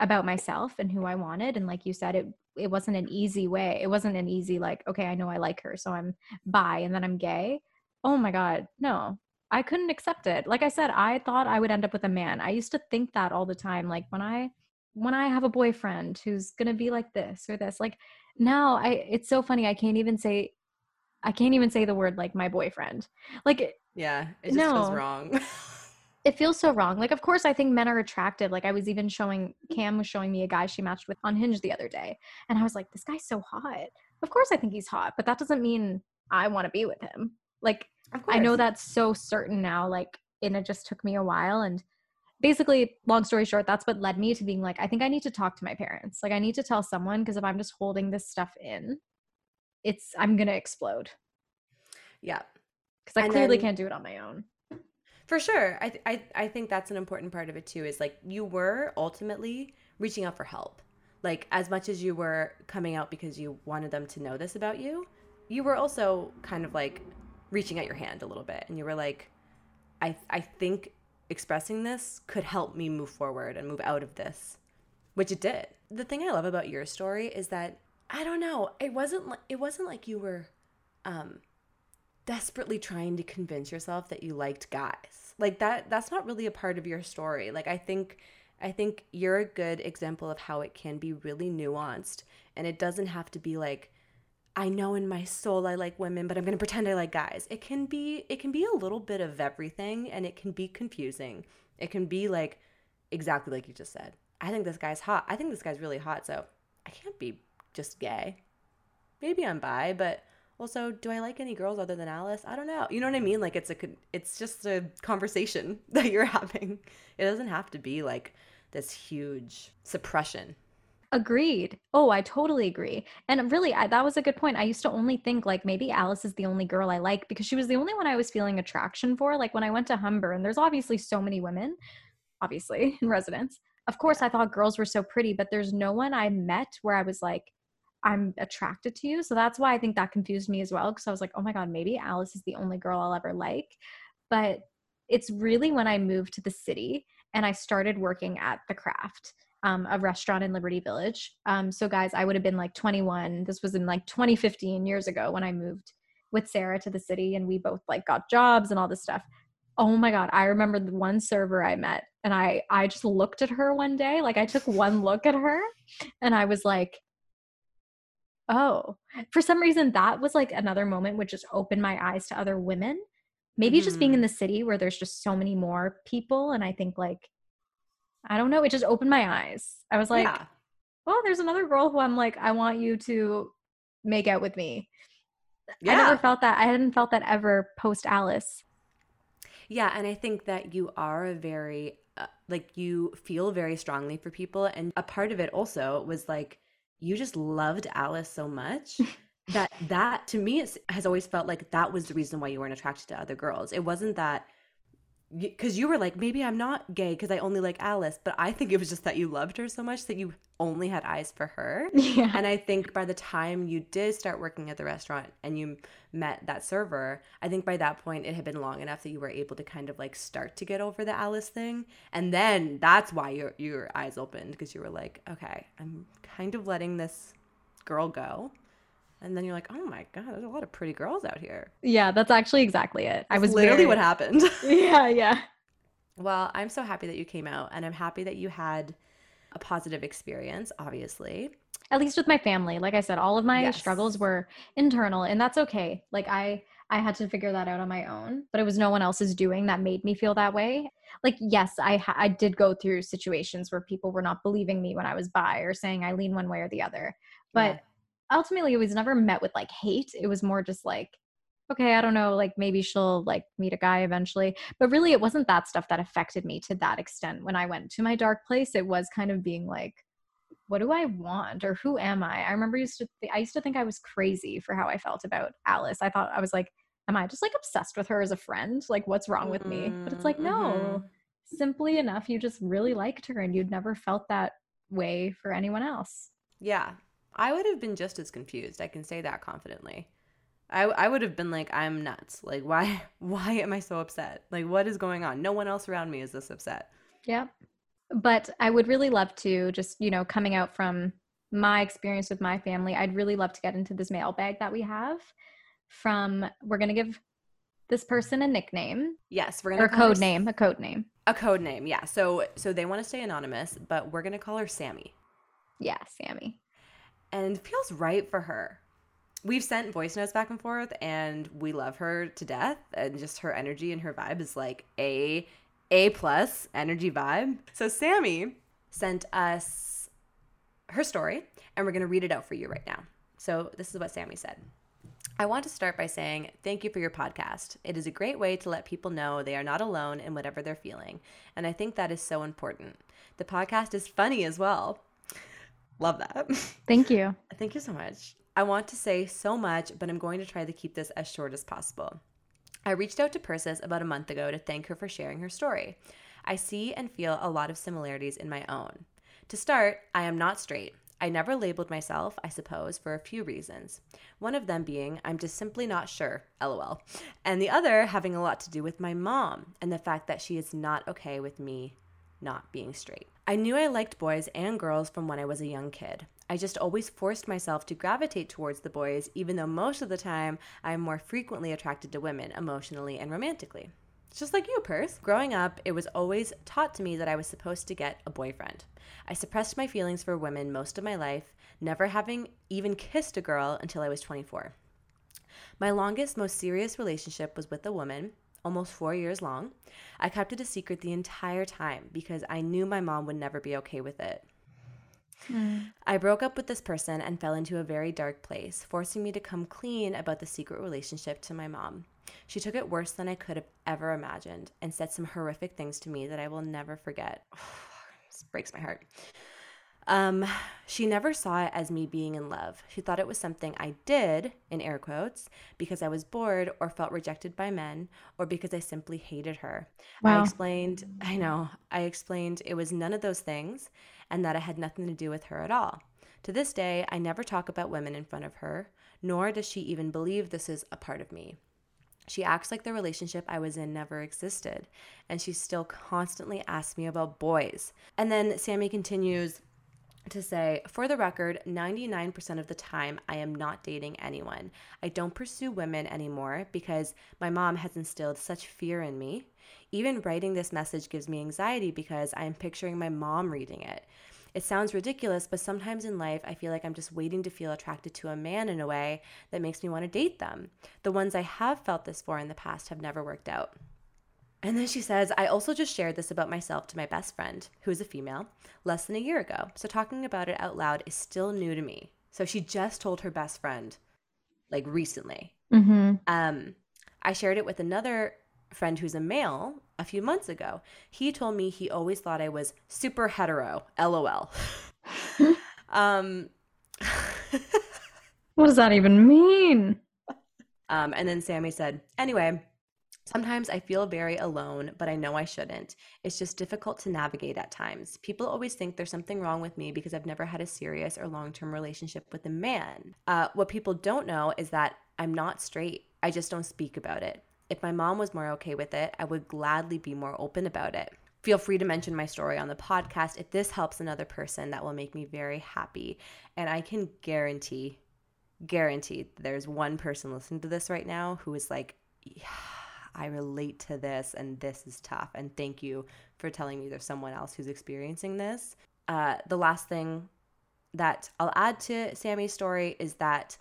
about myself and who i wanted and like you said it it wasn't an easy way it wasn't an easy like okay i know i like her so i'm bi and then i'm gay. Oh my god no i couldn't accept it. Like i said i thought i would end up with a man. I used to think that all the time like when i when i have a boyfriend who's gonna be like this or this like now i it's so funny i can't even say i can't even say the word like my boyfriend. Like Yeah, it just feels wrong. it feels so wrong like of course i think men are attractive like i was even showing cam was showing me a guy she matched with on hinge the other day and i was like this guy's so hot of course i think he's hot but that doesn't mean i want to be with him like I know that's so certain now, like, and it just took me a while. And basically, long story short, that's what led me to being like, I think I need to talk to my parents. Like, I need to tell someone because if I'm just holding this stuff in, it's, I'm going to explode Yeah. because I And clearly then- can't do it on my own. For sure. I, th- I I think that's an important part of it too is like you were ultimately reaching out for help. Like as much as you were coming out because you wanted them to know this about you, you were also kind of like reaching out your hand a little bit and you were like I I think expressing this could help me move forward and move out of this, which it did. The thing I love about your story is that I don't know, it wasn't like it wasn't like you were um desperately trying to convince yourself that you liked guys. Like that that's not really a part of your story. Like I think I think you're a good example of how it can be really nuanced and it doesn't have to be like I know in my soul I like women, but I'm going to pretend I like guys. It can be it can be a little bit of everything and it can be confusing. It can be like exactly like you just said. I think this guy's hot. I think this guy's really hot, so I can't be just gay. Maybe I'm bi, but also, do I like any girls other than Alice? I don't know. You know what I mean? Like it's a it's just a conversation that you're having. It doesn't have to be like this huge suppression. Agreed. Oh, I totally agree. And really, I, that was a good point. I used to only think like maybe Alice is the only girl I like because she was the only one I was feeling attraction for. Like when I went to Humber, and there's obviously so many women, obviously in residence. Of course, I thought girls were so pretty, but there's no one I met where I was like, I'm attracted to you. So that's why I think that confused me as well. Because I was like, oh my God, maybe Alice is the only girl I'll ever like. But it's really when I moved to the city and I started working at the craft um, a restaurant in Liberty Village. Um, so, guys, I would have been like 21. This was in like 2015 years ago when I moved with Sarah to the city, and we both like got jobs and all this stuff. Oh my god, I remember the one server I met, and I I just looked at her one day. Like I took one look at her, and I was like, oh. For some reason, that was like another moment which just opened my eyes to other women. Maybe just being in the city where there's just so many more people, and I think like I don't know. It just opened my eyes. I was like, yeah. well, there's another girl who I'm like, I want you to make out with me. Yeah. I never felt that. I hadn't felt that ever post Alice. Yeah, and I think that you are a very uh, like you feel very strongly for people and a part of it also was like you just loved Alice so much that that to me has always felt like that was the reason why you weren't attracted to other girls. It wasn't that because you were like, maybe I'm not gay because I only like Alice, but I think it was just that you loved her so much that you only had eyes for her. Yeah. And I think by the time you did start working at the restaurant and you met that server, I think by that point it had been long enough that you were able to kind of like start to get over the Alice thing. And then that's why your your eyes opened because you were like, okay, I'm kind of letting this girl go. And then you're like, oh my god, there's a lot of pretty girls out here. yeah, that's actually exactly it. I was literally very- what happened. Yeah, yeah. Well, I'm so happy that you came out and I'm happy that you had a positive experience, obviously. At least with my family. Like I said, all of my Yes. struggles were internal and that's okay. Like I I had to figure that out on my own, but it was no one else's doing that made me feel that way. Like yes, I ha- I did go through situations where people were not believing me when I was bi or saying I lean one way or the other. But Yeah. Ultimately it was never met with like hate. It was more just like okay, I don't know, like maybe she'll like meet a guy eventually. But really it wasn't that stuff that affected me to that extent. When I went to my dark place, it was kind of being like what do I want or who am I? I remember used to th- I used to think I was crazy for how I felt about Alice. I thought I was like, am I just like obsessed with her as a friend? Like what's wrong with me? But it's like, no. Mm-hmm. Simply enough, you just really liked her and you'd never felt that way for anyone else. Yeah. I would have been just as confused. I can say that confidently. I, I would have been like, I'm nuts. Like, why why am I so upset? Like, what is going on? No one else around me is this upset. Yeah. But I would really love to just, you know, coming out from my experience with my family, I'd really love to get into this mailbag that we have from we're going to give this person a nickname Yes, we're gonna a call her code name, a code name. A code name, yeah. So so they want to stay anonymous, but we're gonna call her Sammy. Yeah, Sammy. And it feels right for her. We've sent voice notes back and forth, and we love her to death. And just her energy and her vibe is like a a plus energy vibe. So Sammy sent us her story, and we're gonna read it out for you right now. So this is what Sammy said. I want to start by saying thank you for your podcast. It is a great way to let people know they are not alone in whatever they're feeling, and I think that is so important. The podcast is funny as well. Love that. Thank you. Thank you so much. I want to say so much, but I'm going to try to keep this as short as possible. I reached out to Persis about a month ago to thank her for sharing her story. I see and feel a lot of similarities in my own. To start, I am not straight. I never labeled myself, I suppose, for a few reasons. One of them being I'm just simply not sure, lol. And the other having a lot to do with my mom and the fact that she is not okay with me not being straight. I knew I liked boys and girls from when I was a young kid. I just always forced myself to gravitate towards the boys, even though most of the time I am more frequently attracted to women emotionally and romantically. Just like you, Pers. Growing up, it was always taught to me that I was supposed to get a boyfriend. I suppressed my feelings for women most of my life, never having even kissed a girl until I was 24. My longest, most serious relationship was with a woman, almost four years long. I kept it a secret the entire time because I knew my mom would never be okay with it. Hmm. I broke up with this person and fell into a very dark place, forcing me to come clean about the secret relationship to my mom. She took it worse than I could have ever imagined and said some horrific things to me that I will never forget. this breaks my heart. Um, she never saw it as me being in love. She thought it was something I did, in air quotes, because I was bored or felt rejected by men or because I simply hated her. I explained, I know, I explained it was none of those things and that it had nothing to do with her at all. To this day, I never talk about women in front of her, nor does she even believe this is a part of me. She acts like the relationship I was in never existed, and she still constantly asks me about boys. And then Sammy continues to say, for the record, 99% of the time, I am not dating anyone. I don't pursue women anymore because my mom has instilled such fear in me. Even writing this message gives me anxiety because I am picturing my mom reading it. It sounds ridiculous, but sometimes in life, I feel like I'm just waiting to feel attracted to a man in a way that makes me want to date them. The ones I have felt this for in the past have never worked out. And then she says, I also just shared this about myself to my best friend, who is a female, less than a year ago. So talking about it out loud is still new to me. So she just told her best friend, like recently. Mm-hmm. Um, I shared it with another friend who's a male a few months ago. He told me he always thought I was super hetero, lol. um, What does that even mean? Um, and then Sammy said, anyway, Sometimes I feel very alone, but I know I shouldn't. It's just difficult to navigate at times. People always think there's something wrong with me because I've never had a serious or long term relationship with a man. Uh, what people don't know is that I'm not straight. I just don't speak about it. If my mom was more okay with it, I would gladly be more open about it. Feel free to mention my story on the podcast. If this helps another person, that will make me very happy. And I can guarantee, guarantee there's one person listening to this right now who is like, yeah, I relate to this and this is tough. And thank you for telling me there's someone else who's experiencing this. Uh, the last thing that I'll add to Sammy's story is that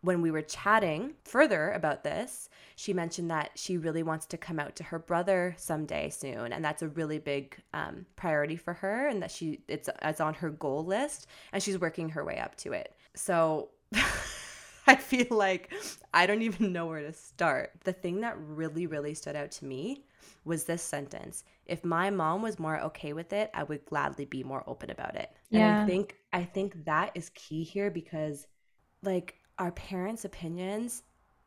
when we were chatting further about this, she mentioned that she really wants to come out to her brother someday soon, and that's a really big um, priority for her, and that she it's it's on her goal list, and she's working her way up to it. So. I feel like I don't even know where to start. The thing that really, really stood out to me was this sentence. If my mom was more okay with it, I would gladly be more open about it. And Yeah. I think I think that is key here because like our parents' opinions,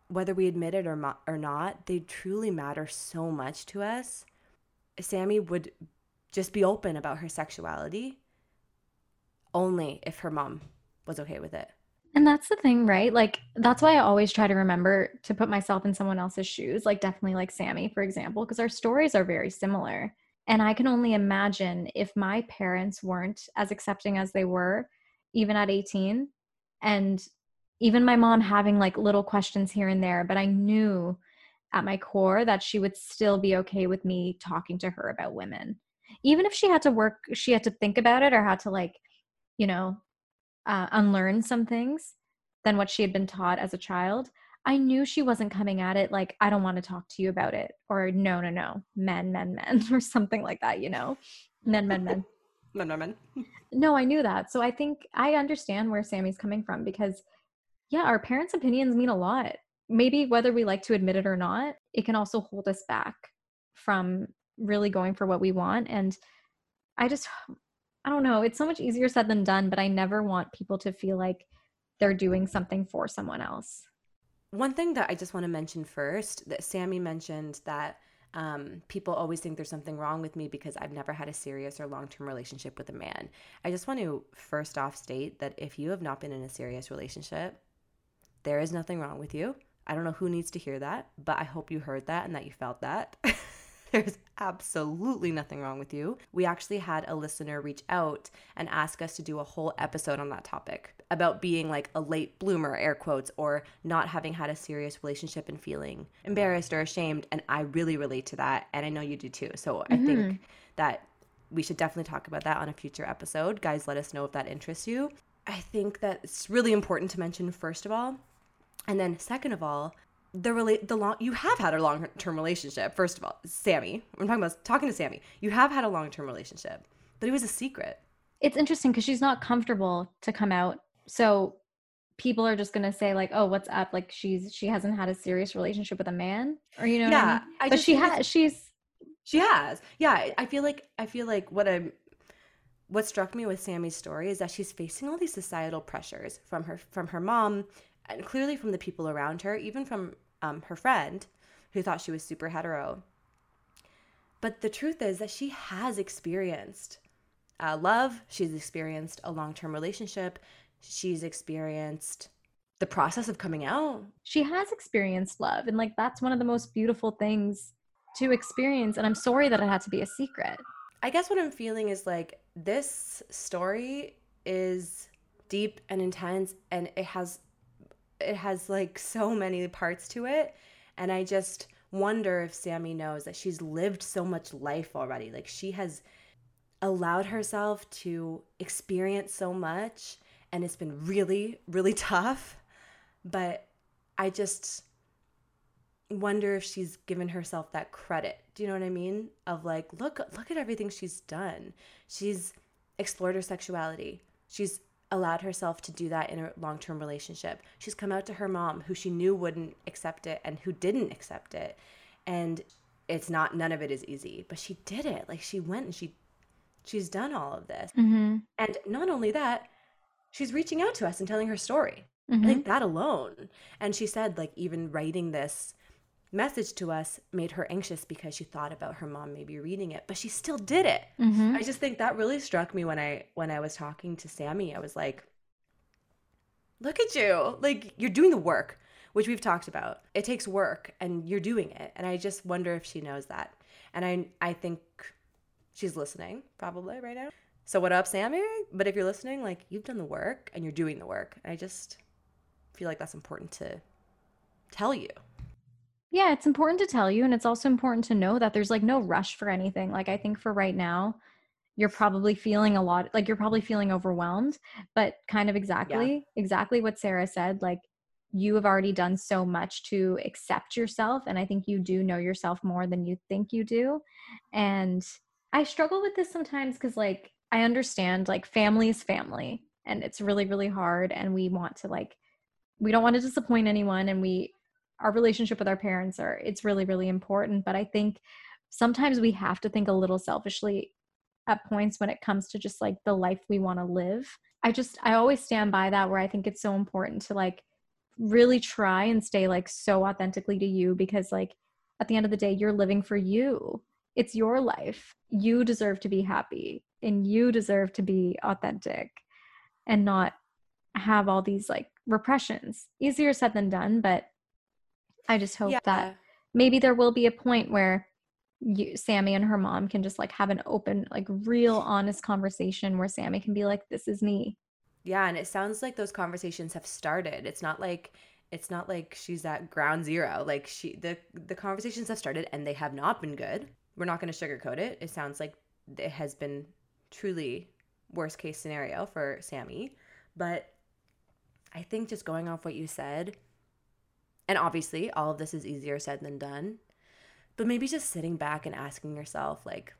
whether we admit it or, mo- or not, they truly matter so much to us. Sammy would just be open about her sexuality only if her mom was okay with it. And that's the thing, right? Like that's why I always try to remember to put myself in someone else's shoes, like definitely like Sammy, for example, because our stories are very similar. And I can only imagine if my parents weren't as accepting as they were, even at 18, and even my mom having like little questions here and there, but I knew at my core that she would still be okay with me talking to her about women. Even if she had to work, she had to think about it or had to like, you know, uh, unlearn some things than what she had been taught as a child. I knew she wasn't coming at it like, I don't want to talk to you about it, or no, no, no, men, men, men, or something like that, you know? Men, men, men. No, no, man. No, I knew that. So I think I understand where Sammy's coming from because, yeah, our parents' opinions mean a lot. Maybe whether we like to admit it or not, it can also hold us back from really going for what we want. And I just, I don't know, it's so much easier said than done, but I never want people to feel like they're doing something for someone else. One thing that I just want to mention first that Sammy mentioned that um, people always think there's something wrong with me because I've never had a serious or long term relationship with a man. I just want to first off state that if you have not been in a serious relationship, there is nothing wrong with you. I don't know who needs to hear that, but I hope you heard that and that you felt that. There's absolutely nothing wrong with you. We actually had a listener reach out and ask us to do a whole episode on that topic about being like a late bloomer, air quotes, or not having had a serious relationship and feeling embarrassed or ashamed. And I really relate to that. And I know you do too. So I think mm-hmm. that we should definitely talk about that on a future episode. Guys, let us know if that interests you. I think that it's really important to mention, first of all, and then second of all, the relate the long you have had a long term relationship. First of all, Sammy. I'm talking about talking to Sammy. You have had a long term relationship, but it was a secret. It's interesting because she's not comfortable to come out. So people are just gonna say like, "Oh, what's up?" Like she's she hasn't had a serious relationship with a man, or you know, what I Yeah, mean? I but just she has. She's She has. Yeah, I- I feel like I feel like what I'm what struck me with Sammy's story is that she's facing all these societal pressures from her from her mom and clearly from the people around her, even from um, her friend who thought she was super hetero. But the truth is that she has experienced uh, love. She's experienced a long term relationship. She's experienced the process of coming out. she has experienced love, and like that's one of the most beautiful things to experience. And I'm sorry that it had to be a secret. I guess what I'm feeling is like this story is deep and intense and it has it has like so many parts to it and I just wonder if Sammy knows that she's lived so much life already. Like she has allowed herself to experience so much and it's been really really tough. But I just wonder if she's given herself that credit. Do you know what I mean? Of like, look, look at everything she's done. She's explored her sexuality. She's allowed herself to do that in a long-term relationship. She's come out to her mom who she knew wouldn't accept it and who didn't accept it. And it's not none of it is easy, but she did it. Like she went and she she's done all of this. Mm-hmm. And not only that, she's reaching out to us and telling her story Mm-hmm. like that alone and she said like even writing this message to us made her anxious because she thought about her mom maybe reading it, but she still did it. Mhm. I just think that really struck me when I when I was talking to Sammy. I was like, "Look at you! Like you're doing the work, which we've talked about. It takes work, and you're doing it." And I just wonder if she knows that. And I I think she's listening probably right now. So what up, Sammy? But if you're listening, like you've done the work and you're doing the work. I just feel like that's important to tell you. Yeah, it's important to tell you. And it's also important to know that there's like no rush for anything. Like, I think for right now, you're probably feeling a lot, like, you're probably feeling overwhelmed, but kind of exactly, exactly what Sarah said. Like, you have already done so much to accept yourself. And I think you do know yourself more than you think you do. And I struggle with this sometimes because, like, I understand, like, family is family and it's really, really hard. And we want to, like, we don't want to disappoint anyone and we our relationship with our parents are it's really really important but i think sometimes we have to think a little selfishly at points when it comes to just like the life we want to live. I just i always stand by that where i think it's so important to like really try and stay like so authentically to you because like at the end of the day you're living for you. It's your life. You deserve to be happy and you deserve to be authentic and not have all these like repressions. Easier said than done but i just hope that maybe there will be a point where you, Sammy and her mom can just like have an open, like real honest conversation where Sammy can be like, this is me. Yeah, and it sounds like those conversations have started. It's not like it's not like she's at ground zero. Like she the the conversations have started and they have not been good. We're not going to sugarcoat it. It sounds like it has been truly worst case scenario for Sammy, but I think just going off what you said and obviously all of this is easier said than done, but maybe just sitting back and asking yourself like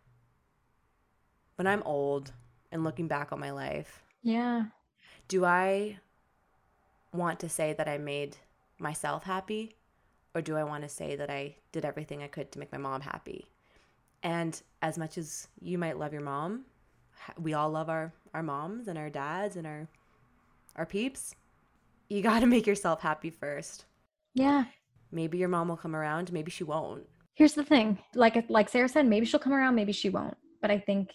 when I'm old and looking back on my life, Yeah. do I want to say that I made myself happy or do I want to say that I did everything I could to make my mom happy? And as much as you might love your mom, we all love our our moms and our dads and our our peeps. You got to make yourself happy first. Yeah. Maybe your mom will come around, maybe she won't. Here's the thing. Like like Sarah said, maybe she'll come around, maybe she won't. But I think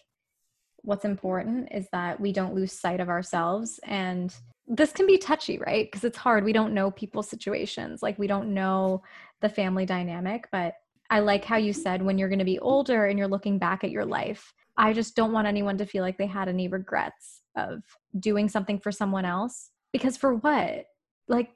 what's important is that we don't lose sight of ourselves and this can be touchy, right? Because it's hard. We don't know people's situations. Like we don't know the family dynamic, but I like how you said when you're going to be older and you're looking back at your life. I just don't want anyone to feel like they had any regrets of doing something for someone else because for what? Like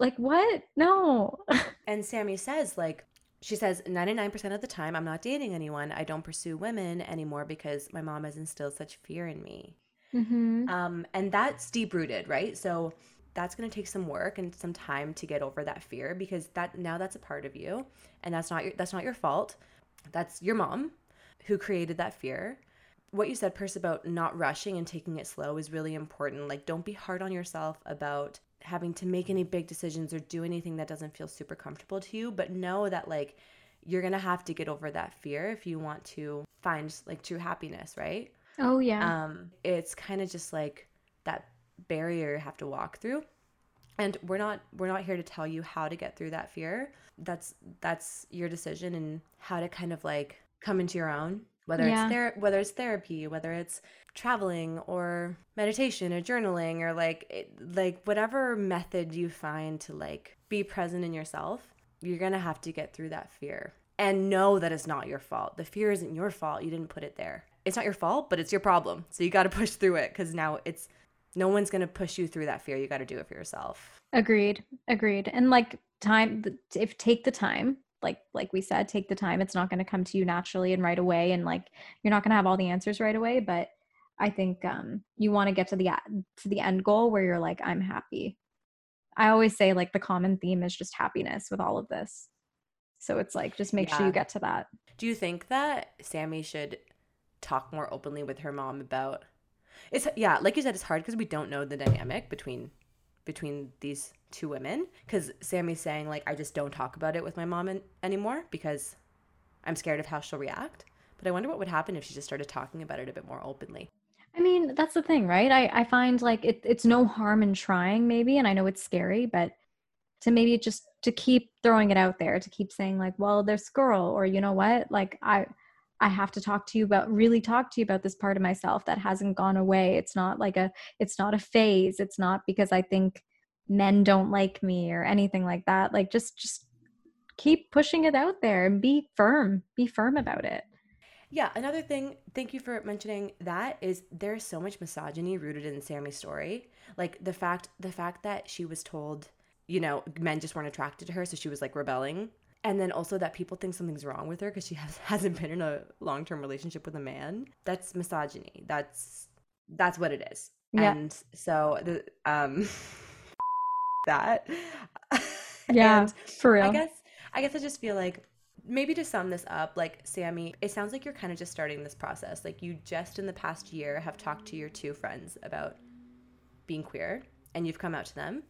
like what? No. And Sammy says, like, she says, 99% of the time, I'm not dating anyone. I don't pursue women anymore because my mom has instilled such fear in me. mm-hmm. Um, and that's deep rooted, right? So that's going to take some work and some time to get over that fear because that now that's a part of you and that's not your that's not your fault. That's your mom who created that fear. What you said, Pers, about not rushing and taking it slow is really important. Like, don't be hard on yourself about having to make any big decisions or do anything that doesn't feel super comfortable to you, but know that, like, you're gonna have to get over that fear if you want to find like true happiness, right? Oh yeah. um it's kind of just like that barrier you have to walk through and we're not we're not here to tell you how to get through that fear that's that's your decision and how to kind of like come into your own whether Yeah. it's ther- whether it's therapy whether it's traveling or meditation or journaling or like it, like whatever method you find to like be present in yourself you're going to have to get through that fear and know that it's not your fault the fear isn't your fault you didn't put it there it's not your fault but it's your problem so you got to push through it because now it's no one's going to push you through that fear you got to do it for yourself Agreed. Agreed. And like time if take the time, like like we said, take the time. It's not going to come to you naturally and right away and like you're not going to have all the answers right away, but I think um you want to get to the to the end goal where you're like I'm happy. I always say like the common theme is just happiness with all of this. So it's like just make sure you get to that. do you think that sammy should talk more openly with her mom about it's yeah like you said it's hard because we don't know the dynamic between between these two women because sammy's saying like i just don't talk about it with my mom an- anymore because i'm scared of how she'll react but i wonder what would happen if she just started talking about it a bit more openly I mean, that's the thing, right? I, I find like it, it's no harm in trying, maybe. And I know it's scary, but to maybe just to keep throwing it out there to keep saying like well there's girl or you know what like i i have to talk to you about really talk to you about this part of myself that hasn't gone away it's not like a it's not a phase it's not because i think men don't like me or anything like that like just just keep pushing it out there and be firm be firm about it Yeah, another thing, thank you for mentioning that is there's so much misogyny rooted in Sammy's story. Like the fact the fact that she was told, you know, men just weren't attracted to her, so she was like rebelling. And then also that people think something's wrong with her because she has, hasn't been in a long-term relationship with a man. That's misogyny. That's that's what it is. Yeah. And so the um that yeah And for real I guess I guess I just feel like maybe to sum this up, like Sammy, it sounds like you're kind of just starting this process. Like you just in the past year have talked to your two friends about being queer and you've come out to them.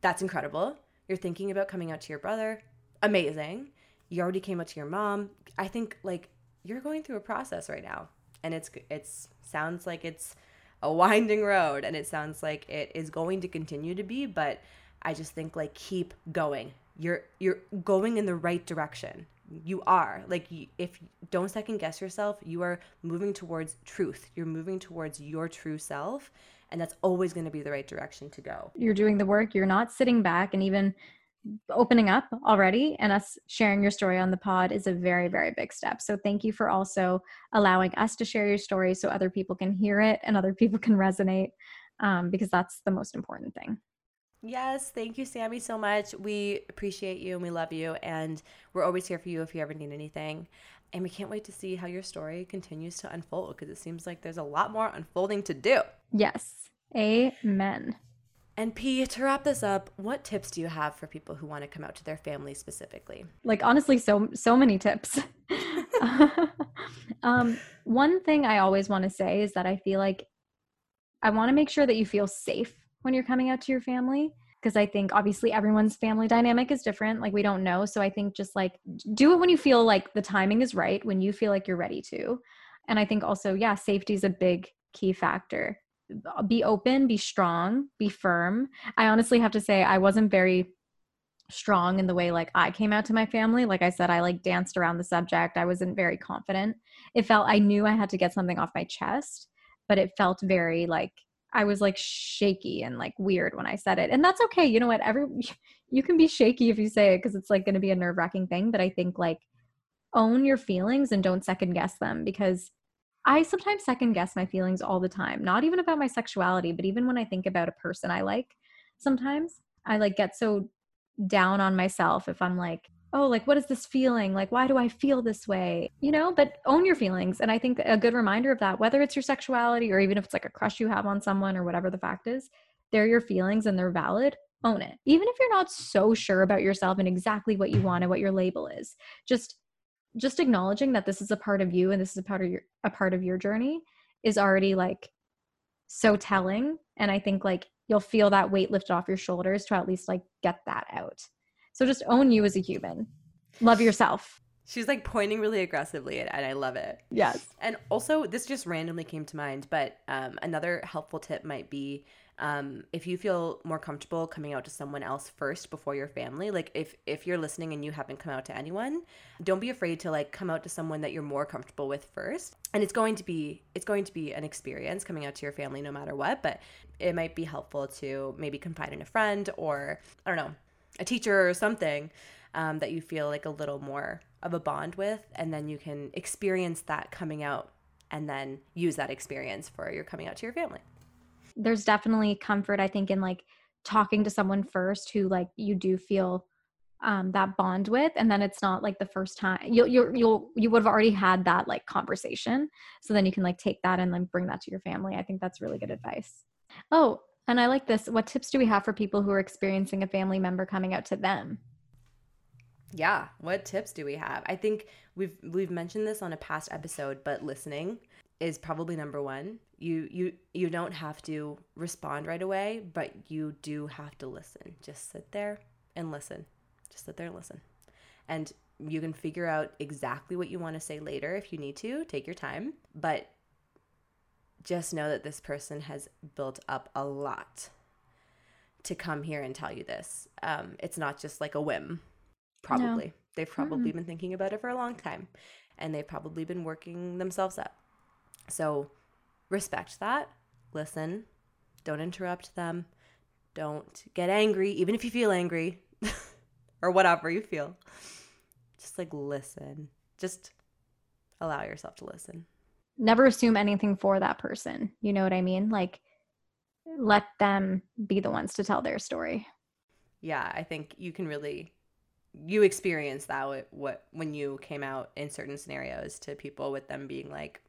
That's incredible. You're thinking about coming out to your brother. Amazing. You already came up to your mom. I think like you're going through a process right now and it's it's sounds like it's a winding road and it sounds like it is going to continue to be, but I just think like keep going. You're you're going in the right direction. You are. Like if don't second guess yourself, you are moving towards truth. You're moving towards your true self, and that's always going to be the right direction to go. you're doing the work you're not sitting back and even opening up already and us sharing your story on the pod is a very very big step so thank you for also allowing us to share your story so other people can hear it and other people can resonate um, because that's the most important thing Yes, thank you, Sammy, so much. We appreciate you and we love you, and we're always here for you if you ever need anything. And we can't wait to see how your story continues to unfold because it seems like there's a lot more unfolding to do. yes amen And P, to wrap this up, what tips do you have for people who want to come out to their family specifically? like honestly so so many tips. Um, one thing i always want to say is that i feel like i want to make sure that you feel safe when you're coming out to your family because i think obviously everyone's family dynamic is different like we don't know. So i think just like do it when you feel like the timing is right when you feel like you're ready to. And i think also yeah safety is a big key factor be open be strong be firm i honestly have to say i wasn't very strong in the way like I came out to my family. Like I said, I like danced around the subject. I wasn't very confident. It felt I knew I had to get something off my chest, but it felt very like I was like shaky and like weird when I said it. And that's okay. You know what? Every you can be shaky if you say it because it's like going to be a nerve-wracking thing, but I think like own your feelings and don't second guess them because I sometimes second guess my feelings all the time. Not even about my sexuality, but even when I think about a person I like, sometimes I like get so down on myself if I'm like, oh, like, what is this feeling? Like, why do I feel this way? You know, but own your feelings. And I think a good reminder of that, whether it's your sexuality or even if it's like a crush you have on someone or whatever the fact is, they're your feelings and they're valid. Own it. Even if you're not so sure about yourself and exactly what you want and what your label is, just just acknowledging that this is a part of you and this is a part of your a part of your journey is already like so telling. And i think like you'll feel that weight lifted off your shoulders to at least like get that out. So just own you as a human. Love yourself. She's like pointing really aggressively, and I love it. yes. And also, this just randomly came to mind, but um, another helpful tip might be um, if you feel more comfortable coming out to someone else first before your family. Like if if you're listening and you haven't come out to anyone, don't be afraid to like come out to someone that you're more comfortable with first. And it's going to be it's going to be an experience coming out to your family no matter what. But it might be helpful to maybe confide in a friend or I don't know a teacher or something um, that you feel like a little more of a bond with, and then you can experience that coming out and then use that experience for your coming out to your family. There's definitely comfort i think in like talking to someone first who like you do feel um, that bond with and then it's not like the first time you'll you'll you'll you would have already had that like conversation so then you can like take that and then bring that to your family i think that's really good advice oh and i like this what tips do we have for people who are experiencing a family member coming out to them Yeah, what tips do we have? I think we've we've mentioned this on a past episode, but listening is probably number 1. You you you don't have to respond right away, but you do have to listen. Just sit there and listen. Just sit there and listen. And you can figure out exactly what you want to say later if you need to. Take your time, but just know that this person has built up a lot to come here and tell you this. Um, it's not just like a whim. Probably. They've probably been thinking about it for a long time and they've probably been working themselves up. So respect that. Listen. Don't interrupt them. Don't get angry, even if you feel angry or whatever you feel. Just like listen. Just allow yourself to listen. Never assume anything for that person. You know what I mean? Like, let them be the ones to tell their story. Yeah, I think you can really you experience that what when you came out in certain scenarios to people with them being like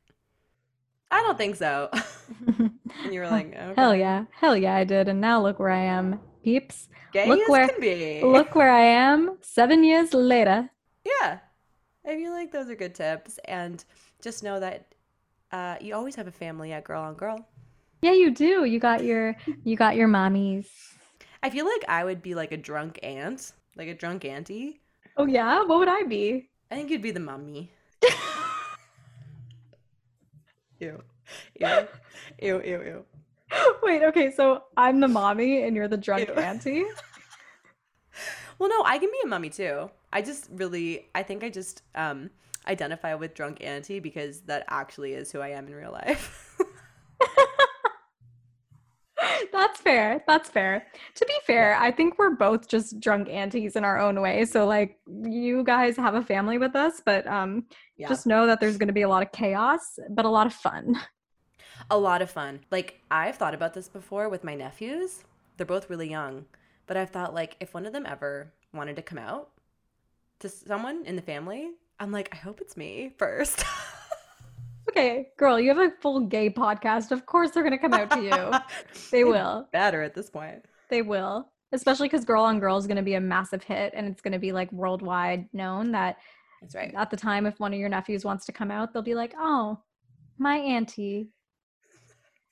I don't think so. and you were like, okay. Hell yeah. Hell yeah, I did. And now look where I am, peeps. Gay Look where-. Look where I am seven years later. Yeah. I feel like those are good tips. And just know that uh, you always have a family at Girl on Girl. Yeah, you do. You got your you got your mommies. I feel like I would be like a drunk aunt, like a drunk auntie. Oh yeah? What would I be? I think you'd be the mummy. Ew. Ew. Ew, ew, ew. Wait, okay, so I'm the mommy and you're the drunk Ew. auntie? Well, no, I can be a mommy too. I just really, I think I just um, identify with drunk auntie because that actually is who I am in real life. That's fair. That's fair. To be fair, I think we're both just drunk aunties in our own way. So like you guys have a family with us, but um yeah. just know that there's going to be a lot of chaos, but a lot of fun. a lot of fun. Like I've thought about this before with my nephews. They're both really young, but I've thought like if one of them ever wanted to come out to someone in the family, I'm like, I hope it's me first. Okay, girl, you have a full gay podcast. Of course they're going to come out to you. They will. Better at this point. They will. Especially cuz Girl on Girl is going to be a massive hit and it's going to be like worldwide known that That's right. at the time if one of your nephews wants to come out, they'll be like, "Oh, my auntie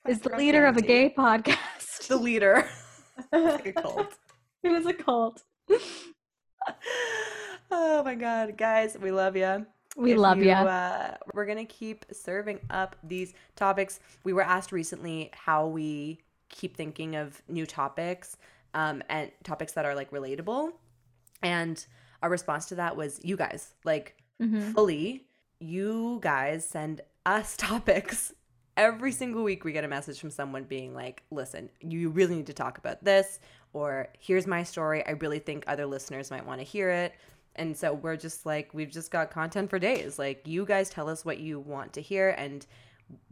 is the leader of a gay podcast." The leader. It was like a cult. it is a cult. oh my god, guys, we love you. We If love you. Uh, we're gonna keep serving up these topics. We were asked recently how we keep thinking of new topics um, and topics that are like relatable, and our response to that was you guys like Mhm. fully. You guys send us topics. Every single week, we get a message from someone being like, listen, you really need to talk about this, or here's my story. I really think other listeners might want to hear it. And so we're just like, we've just got content for days. Like, you guys tell us what you want to hear, and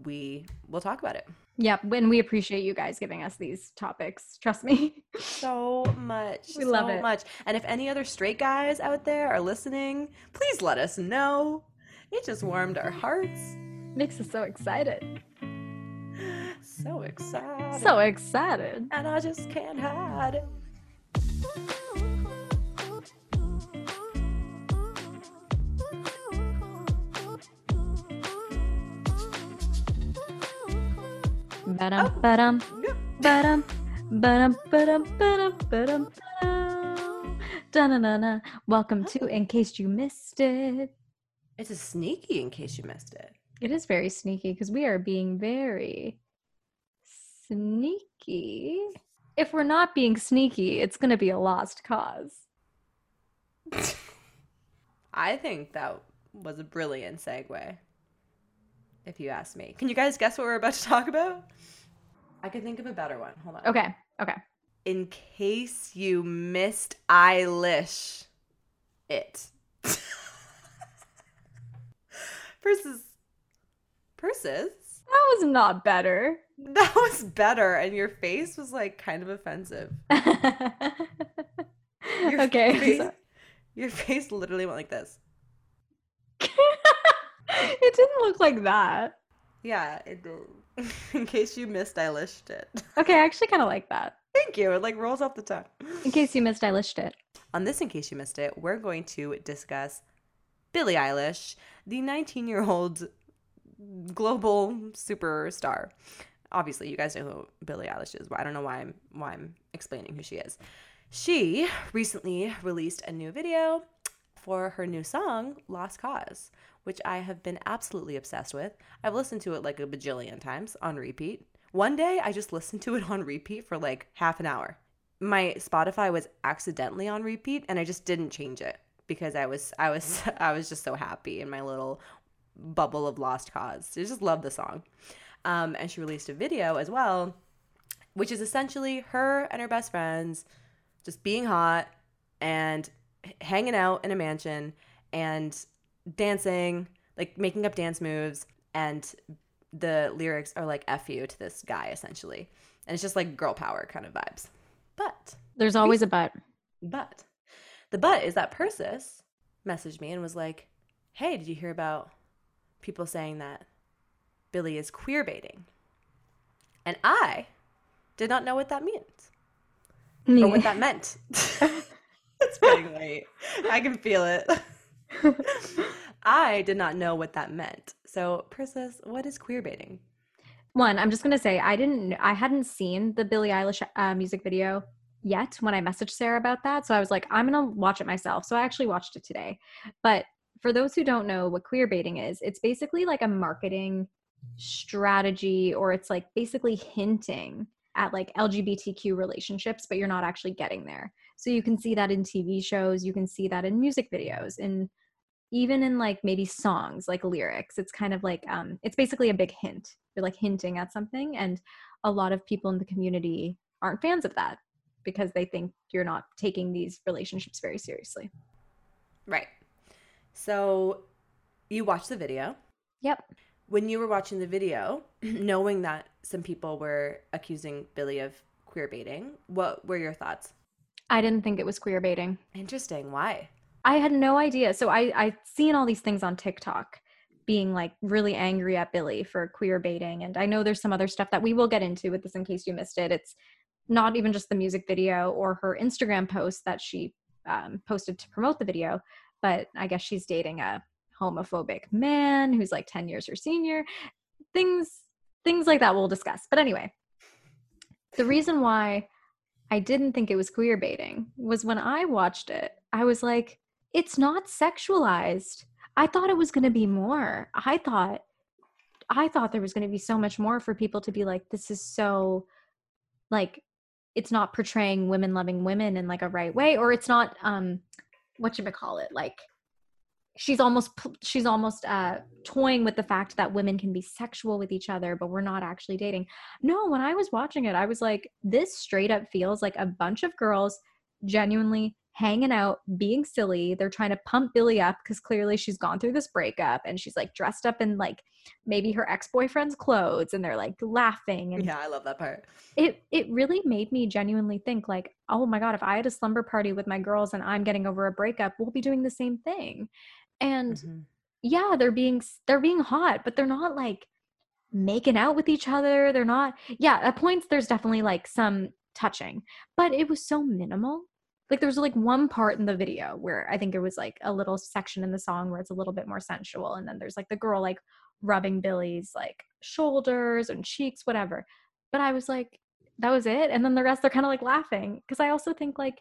we will talk about it. Yep, and we appreciate you guys giving us these topics. Trust me. So much. We love so it. much. And if any other straight guys out there are listening, please let us know. It just warmed our hearts. Makes us so excited. So excited. So excited. and I just can't hide it. Ba-dum, oh, ba-dum, ba-dum, ba-dum, ba-dum, ba-dum, ba-dum, ba-dum. Da-na-na-na. Welcome to oh. In Case You Missed It. It's a sneaky in case you missed it. It is very sneaky because we are being very sneaky. If we're not being sneaky, it's going to be a lost cause. I think that was a brilliant segue. If you ask me. Can you guys guess what we're about to talk about? I can think of a better one. Hold on. Okay, okay. In case you missed Eilish it. Versus Purses? That was not better. That was better, and your face was like kind of offensive. Your okay. face, your face literally went like this. it didn't look like that. Yeah, it did. In case you missed, I listed it. Okay, I actually kind of like that. Thank you. It like rolls off the tongue. In case you missed, I listed it. On this, in case you missed it, we're going to discuss Billie Eilish, the 19 year old global superstar. Obviously, you guys know who Billie Eilish is. but I don't know why I'm why I'm explaining who she is. She recently released a new video for her new song Lost Cause, which I have been absolutely obsessed with. I've listened to it like a bajillion times on repeat. One day I just listened to it on repeat for like half an hour. my Spotify was accidentally on repeat and I just didn't change it because I was I was I was just so happy in my little bubble of lost cause. I just love the song. Um, and she released a video as well, which is essentially her and her best friends just being hot and hanging out in a mansion and dancing, like making up dance moves. And the lyrics are like F you to this guy essentially. And it's just like girl power kind of vibes. But There's always a but. but the but is that Persis messaged me and was like, "Hey, did you hear about people saying that Billie is queer baiting?" And I did not know what that means or what that meant. it's getting late. I can feel it. I did not know what that meant. So, Persis, what is queer baiting? One, I'm just gonna say I didn't, I hadn't seen the Billie Eilish uh, music video yet when I messaged Sarah about that. So I was like, I'm gonna watch it myself. So I actually watched it today. But for those who don't know what queer baiting is, it's basically like a marketing strategy, or it's like basically hinting at like LGBTQ relationships, but you're not actually getting there. So you can see that in TV shows, you can see that in music videos, and even in like maybe songs like lyrics it's kind of like um it's basically a big hint you're like hinting at something and a lot of people in the community aren't fans of that because they think you're not taking these relationships very seriously Right. So, you watched the video. yep when you were watching the video, knowing that some people were accusing Billie of queer baiting, what were your thoughts? I didn't think it was queer baiting. Interesting. Why? i had no idea. So i i seen all these things on tiktok being like really angry at billie for queer baiting. And i know there's some other stuff that we will get into with this in case you missed it. It's not even just the music video or her instagram post that she um, posted to promote the video but i guess she's dating a homophobic man who's like 10 years her senior. Things things like that we'll discuss. But anyway the reason why i didn't think it was queer baiting was when i watched it i was like it's not sexualized. I thought it was going to be more. I thought i thought there was going to be so much more for people to be like this is so like it's not portraying women loving women in like a right way or it's not um what you call it like she's almost she's almost uh toying with the fact that women can be sexual with each other but we're not actually dating. No when i was watching it i was like this straight up feels like a bunch of girls genuinely hanging out being silly. They're trying to pump billie up because clearly she's gone through this breakup and she's like dressed up in like maybe her ex-boyfriend's clothes and they're like laughing and Yeah, I love that part. it it really made me genuinely think like oh my god if i had a slumber party with my girls and i'm getting over a breakup we'll be doing the same thing and Mhm. yeah they're being they're being hot but they're not like making out with each other they're not yeah at points there's definitely like some touching but it was so minimal like there was like one part in the video where i think it was like a little section in the song where it's a little bit more sensual and then there's like the girl like rubbing billie's like shoulders and cheeks whatever but i was like that was it and then the rest they're kind of like laughing because i also think like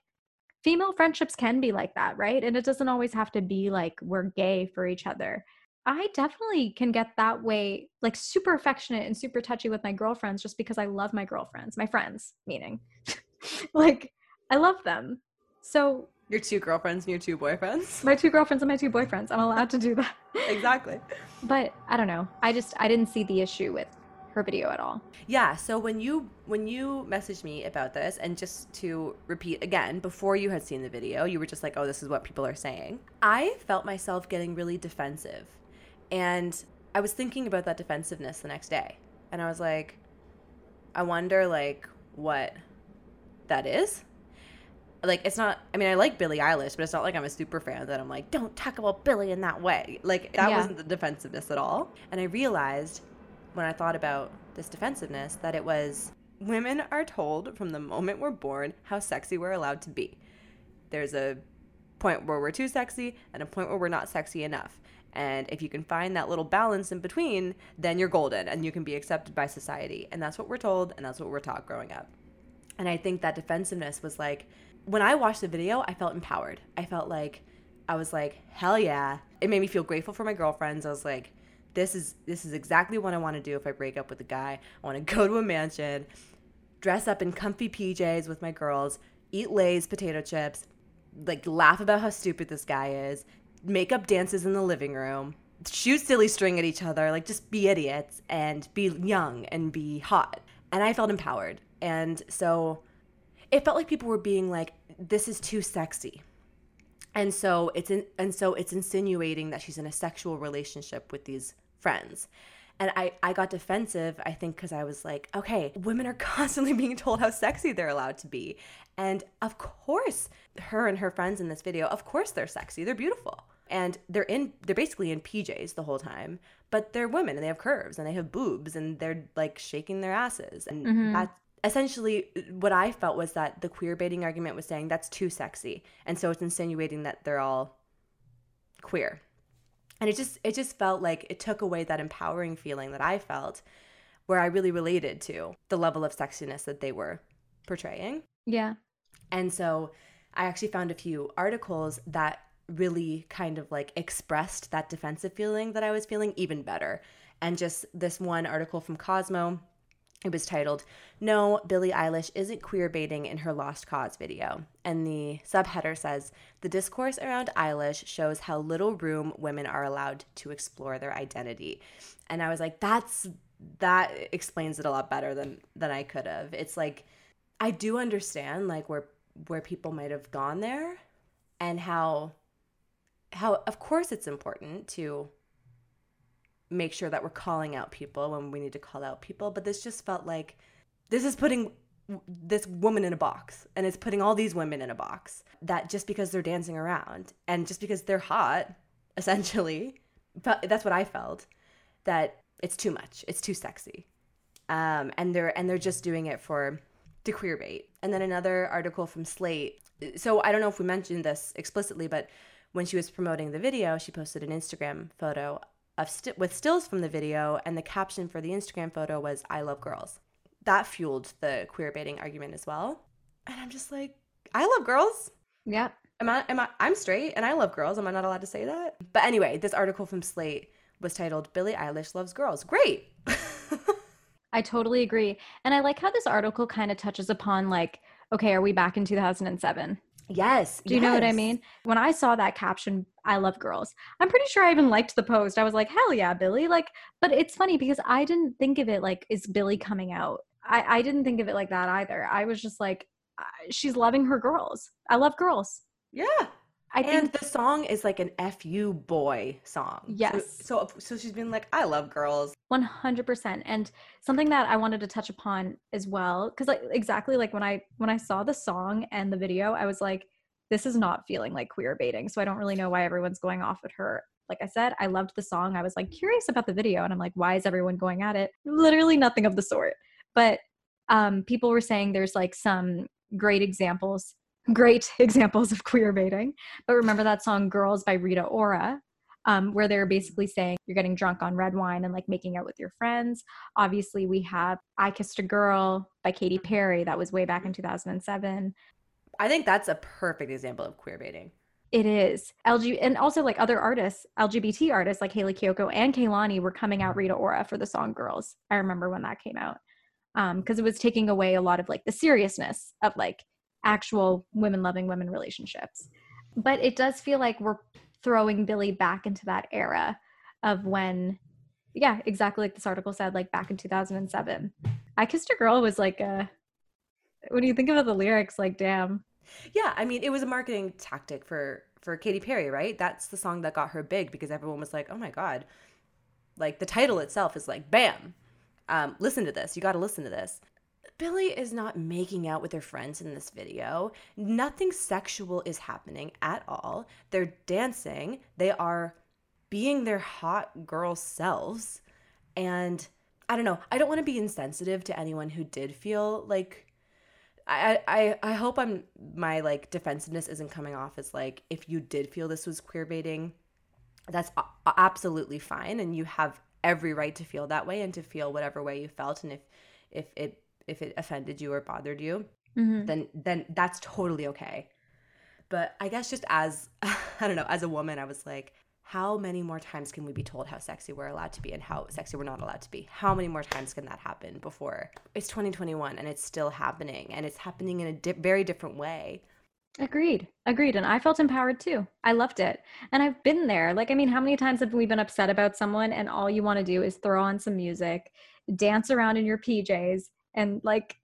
female friendships can be like that right and it doesn't always have to be like we're gay for each other i definitely can get that way like super affectionate and super touchy with my girlfriends just because i love my girlfriends my friends meaning like i love them so Your two girlfriends and your two boyfriends. my two girlfriends and my two boyfriends i'm allowed to do that exactly. but i don't know i just i didn't see the issue with her video at all Yeah, so when you when you messaged me about this and just to repeat again, before you had seen the video, you were just like, "Oh, this is what people are saying." I felt myself getting really defensive. And I was thinking about that defensiveness the next day. And I was like, I wonder like what that is. Like it's not I mean I like Billie Eilish, but it's not like I'm a super fan that I'm like, don't talk about Billie in that way. Like that Yeah. wasn't the defensiveness at all. And I realized when I thought about this defensiveness that it was women are told from the moment we're born how sexy we're allowed to be. There's a point where we're too sexy and a point where we're not sexy enough. And if you can find that little balance in between, then you're golden and you can be accepted by society. And that's what we're told and that's what we're taught growing up. And I think that defensiveness was like, when I watched the video, I felt empowered. I felt like, I was like, hell yeah. It made me feel grateful for my girlfriends. I was like, this is this is exactly what I want to do if I break up with a guy. I want to go to a mansion, dress up in comfy PJs with my girls, eat Lay's potato chips, like laugh about how stupid this guy is, make up dances in the living room, shoot silly string at each other, like just be idiots and be young and be hot. And I felt empowered. And so it felt like people were being like, this is too sexy. And so it's in, and so it's insinuating that she's in a sexual relationship with these friends. And I, I got defensive, I think, because I was like, okay, women are constantly being told how sexy they're allowed to be. And of course, her and her friends in this video, of course they're sexy. They're beautiful. And they're in they're basically in PJs the whole time, but they're women and they have curves and they have boobs and they're like shaking their asses. And Mhm. that's essentially what I felt was that the queer baiting argument was saying that's too sexy. And so it's insinuating that they're all queer and it just it just felt like it took away that empowering feeling that i felt where i really related to the level of sexiness that they were portraying Yeah. and so i actually found a few articles that really kind of like expressed that defensive feeling that i was feeling even better and just this one article from cosmo it was titled No, Billie Eilish isn't queer baiting in her Lost Cause video. And the subheader says The discourse around Eilish shows how little room women are allowed to explore their identity. And I was like, that's that explains it a lot better than than I could have. It's like I do understand like where where people might have gone there and how how of course it's important to make sure that we're calling out people when we need to call out people but this just felt like this is putting this woman in a box and it's putting all these women in a box that just because they're dancing around and just because they're hot essentially but that's what i felt that it's too much it's too sexy. Um, and they're and they're just doing it for to queer bait. And then another article from slate so i don't know if we mentioned this explicitly but when she was promoting the video she posted an instagram photo st- with stills from the video and the caption for the instagram photo was i love girls. That fueled the queer baiting argument as well. And i'm just like i love girls. Yep. am I, am I i'm straight and i love girls. Am i not allowed to say that? But anyway this article from slate was titled billie eilish loves girls. Great. I totally agree. And I like how this article kind of touches upon like, okay, are we back in 2007? yes. Do you know what I mean? When I saw that caption, I love girls. I'm pretty sure I even liked the post. I was like, hell yeah, Billie. Like, but it's funny because I didn't think of it like, is Billie coming out? I, I didn't think of it like that either. I was just like, uh, she's loving her girls. I love girls. yeah I and think the song is like an fu boy song So- Yes. so, so she's been like i love girls 100% and something that i wanted to touch upon as well because like exactly like when i when i saw the song and the video i was like this is not feeling like queer baiting so i don't really know why everyone's going off at her like i said i loved the song i was like curious about the video and i'm like why is everyone going at it literally nothing of the sort but um people were saying there's like some great examples great examples of queer baiting but remember that song girls by rita ora um, where they're basically saying you're getting drunk on red wine and like making out with your friends. Obviously, we have I Kissed a Girl by Katy Perry. That was way back in 2007. I think that's a perfect example of queer baiting It is LG and also like other artists, LGBT artists like Hayley Kiyoko and Kehlani were coming out Rita Ora for the song Girls. I remember when that came out Um, because it was taking away a lot of like the seriousness of like actual women loving women relationships. But it does feel like we're throwing Billie back into that era of when, yeah, exactly like this article said, like back in 2007. I Kissed a Girl was like a, when you think about the lyrics, like, damn. Yeah, I mean, it was a marketing tactic for for Katy Perry, right? That's the song that got her big because everyone was like, "Oh my god!" Like the title itself is like, "Bam!" Um, listen to this. You got to listen to this. Billie is not making out with her friends in this video. Nothing sexual is happening at all. They're dancing. They are being their hot girl selves. And I don't know. I don't want to be insensitive to anyone who did feel like I, I I hope I'm my like defensiveness isn't coming off as like if you did feel this was queer baiting, that's a- absolutely fine, and you have every right to feel that way and to feel whatever way you felt, and if if it if it offended you or bothered you, Mhm. then then that's totally okay. But I guess just as I don't know, as a woman, I was like, how many more times can we be told how sexy we're allowed to be and how sexy we're not allowed to be? How many more times can that happen before it's 2021 and it's still happening and it's happening in a di- very different way? Agreed. Agreed. And I felt empowered too. I loved it. And I've been there. Like, I mean, how many times have we been upset about someone and all you want to do is throw on some music, dance around in your PJs, and like,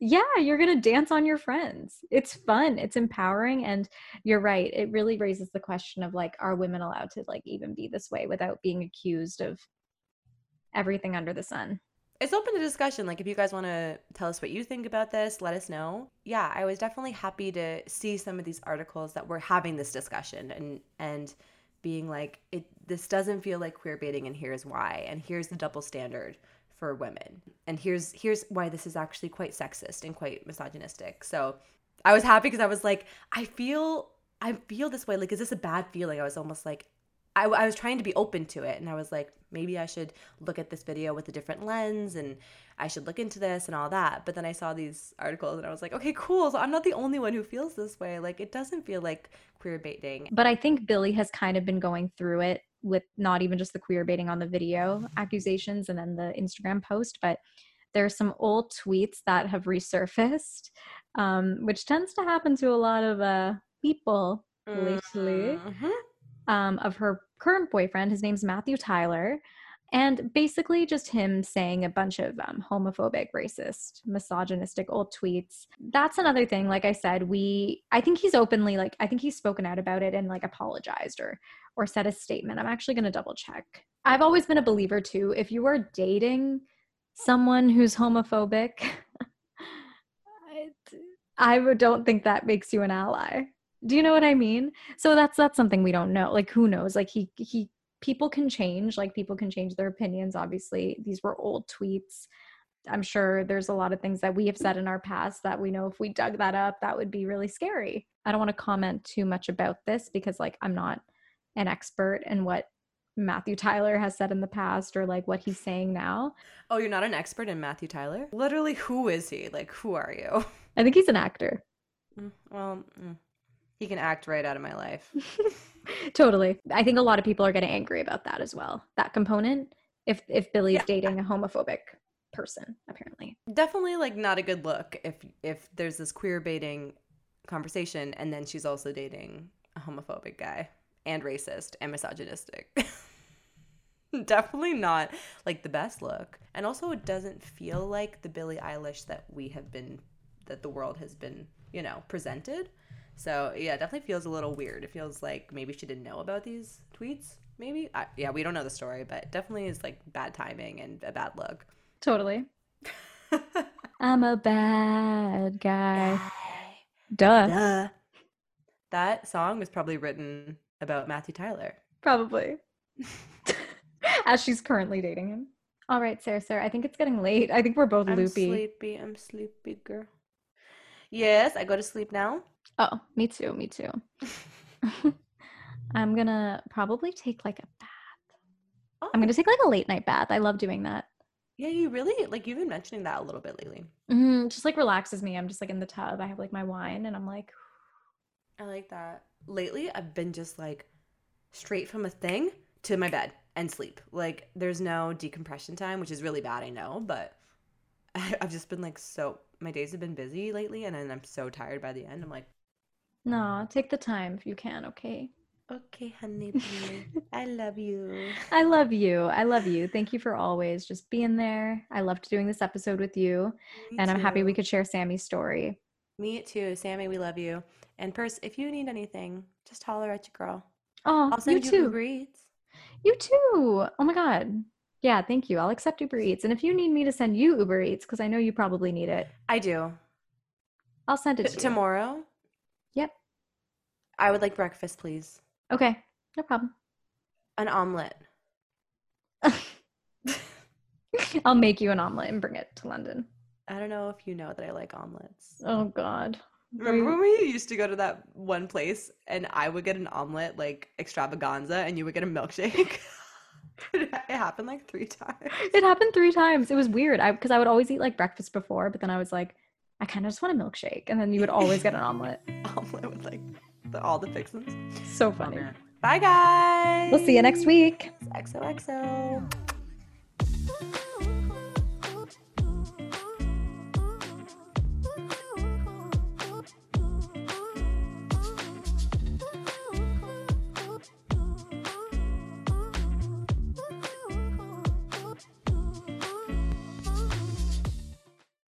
yeah, you're going to dance on your friends. It's fun. It's empowering. And you're right. It really raises the question of like, are women allowed to like even be this way without being accused of everything under the sun? it's open to discussion. Like, if you guys want to tell us what you think about this, let us know. Yeah, I was definitely happy to see some of these articles that were having this discussion and and being like, it this doesn't feel like queer baiting, and here's why, and here's the double standard for women, and here's here's why this is actually quite sexist and quite misogynistic. So, I was happy because I was like, I feel I feel this way. Like, is this a bad feeling? I was almost like, I, I was trying to be open to it and I was like, maybe I should look at this video with a different lens and I should look into this and all that. But then I saw these articles and I was like, okay, cool. So I'm not the only one who feels this way. Like, it doesn't feel like queer baiting. But I think Billie has kind of been going through it with not even just the queer baiting on the video accusations and then the Instagram post, but there's some old tweets that have resurfaced, um, which tends to happen to a lot of uh, people lately Mhm. um, of her current boyfriend. His name's Matthew Tyler. And basically, just him saying a bunch of um, homophobic, racist, misogynistic old tweets. That's another thing. Like I said, we, I think he's openly, like, I think he's spoken out about it and like apologized or, or said a statement. I'm actually going to double check. I've always been a believer too. If you are dating someone who's homophobic, I, don't think that makes you an ally. Do you know what I mean? So that's that's something we don't know. Like who knows? Like he he people can change. Like people can change their opinions. Obviously, these were old tweets. I'm sure there's a lot of things that we have said in our past that we know if we dug that up, that would be really scary. I don't want to comment too much about this because like I'm not an expert in what Matthew Tyler has said in the past or like what he's saying now. Oh, you're not an expert in Matthew Tyler? Literally, who is he? Like, who are you? I think he's an actor. Mm, Well, mm, he can act right out of my life. totally. I think a lot of people are getting angry about that as well. That component. If if Billie's Yeah. dating a homophobic person, apparently. definitely like not a good look if if there's this queer baiting conversation and then she's also dating a homophobic guy and racist and misogynistic definitely not like the best look and also it doesn't feel like the billie eilish that we have been that the world has been you know presented so yeah it definitely feels a little weird it feels like maybe she didn't know about these tweets maybe I, yeah we don't know the story but definitely is like bad timing and a bad look Totally. I'm a bad guy. Duh. Duh. That song was probably written about Matthew Tyler. Probably. As she's currently dating him. All right, Sarah, Sarah. I think it's getting late. I think we're both I'm loopy. sleepy. I'm sleepy, girl. Yes, I go to sleep now. Oh, me too. Me too. I'm gonna probably take like a bath. Oh, I'm gonna take like a late night bath. I love doing that. yeah, you really like you've been mentioning that a little bit lately. Mm, just like relaxes me. I'm just like in the tub. I have like my wine, and I'm like, I like that. Lately, I've been just like straight from a thing to my bed and sleep. Like there's no decompression time, which is really bad, I know, but I've just been like so my days have been busy lately and then I'm so tired by the end. I'm like, no, mm. take the time if you can. Okay. okay, honey, I love you. I love you. I love you. Thank you for always just being there. I loved doing this episode with you, Me and I'm happy we could share Sammy's story. Me too, Sammy. We love you. And Pers, if you need anything, just holler at your girl. Oh, I'll you send you, too. Uber Eats. You too. Oh my God. Yeah, thank you. I'll accept Uber Eats. And if you need me to send you Uber Eats, because I know you probably need it, I do. I'll send it T- to you. tomorrow. Yep. I would like breakfast, please. Okay, no problem. An omelet. I'll make you an omelet and bring it to London. I don't know if you know that I like omelets. Oh God. Remember when we used to go to that one place and I would get an omelet like extravaganza and you would get a milkshake? it happened like three times. It happened three times. It was weird. I because I would always eat like breakfast before, but then I was like, I kind of just want a milkshake, and then you would always get an omelet. omelet with like the, all the fixins. So Oh, funny. man. Bye, guys. We'll see you next week. XOXO.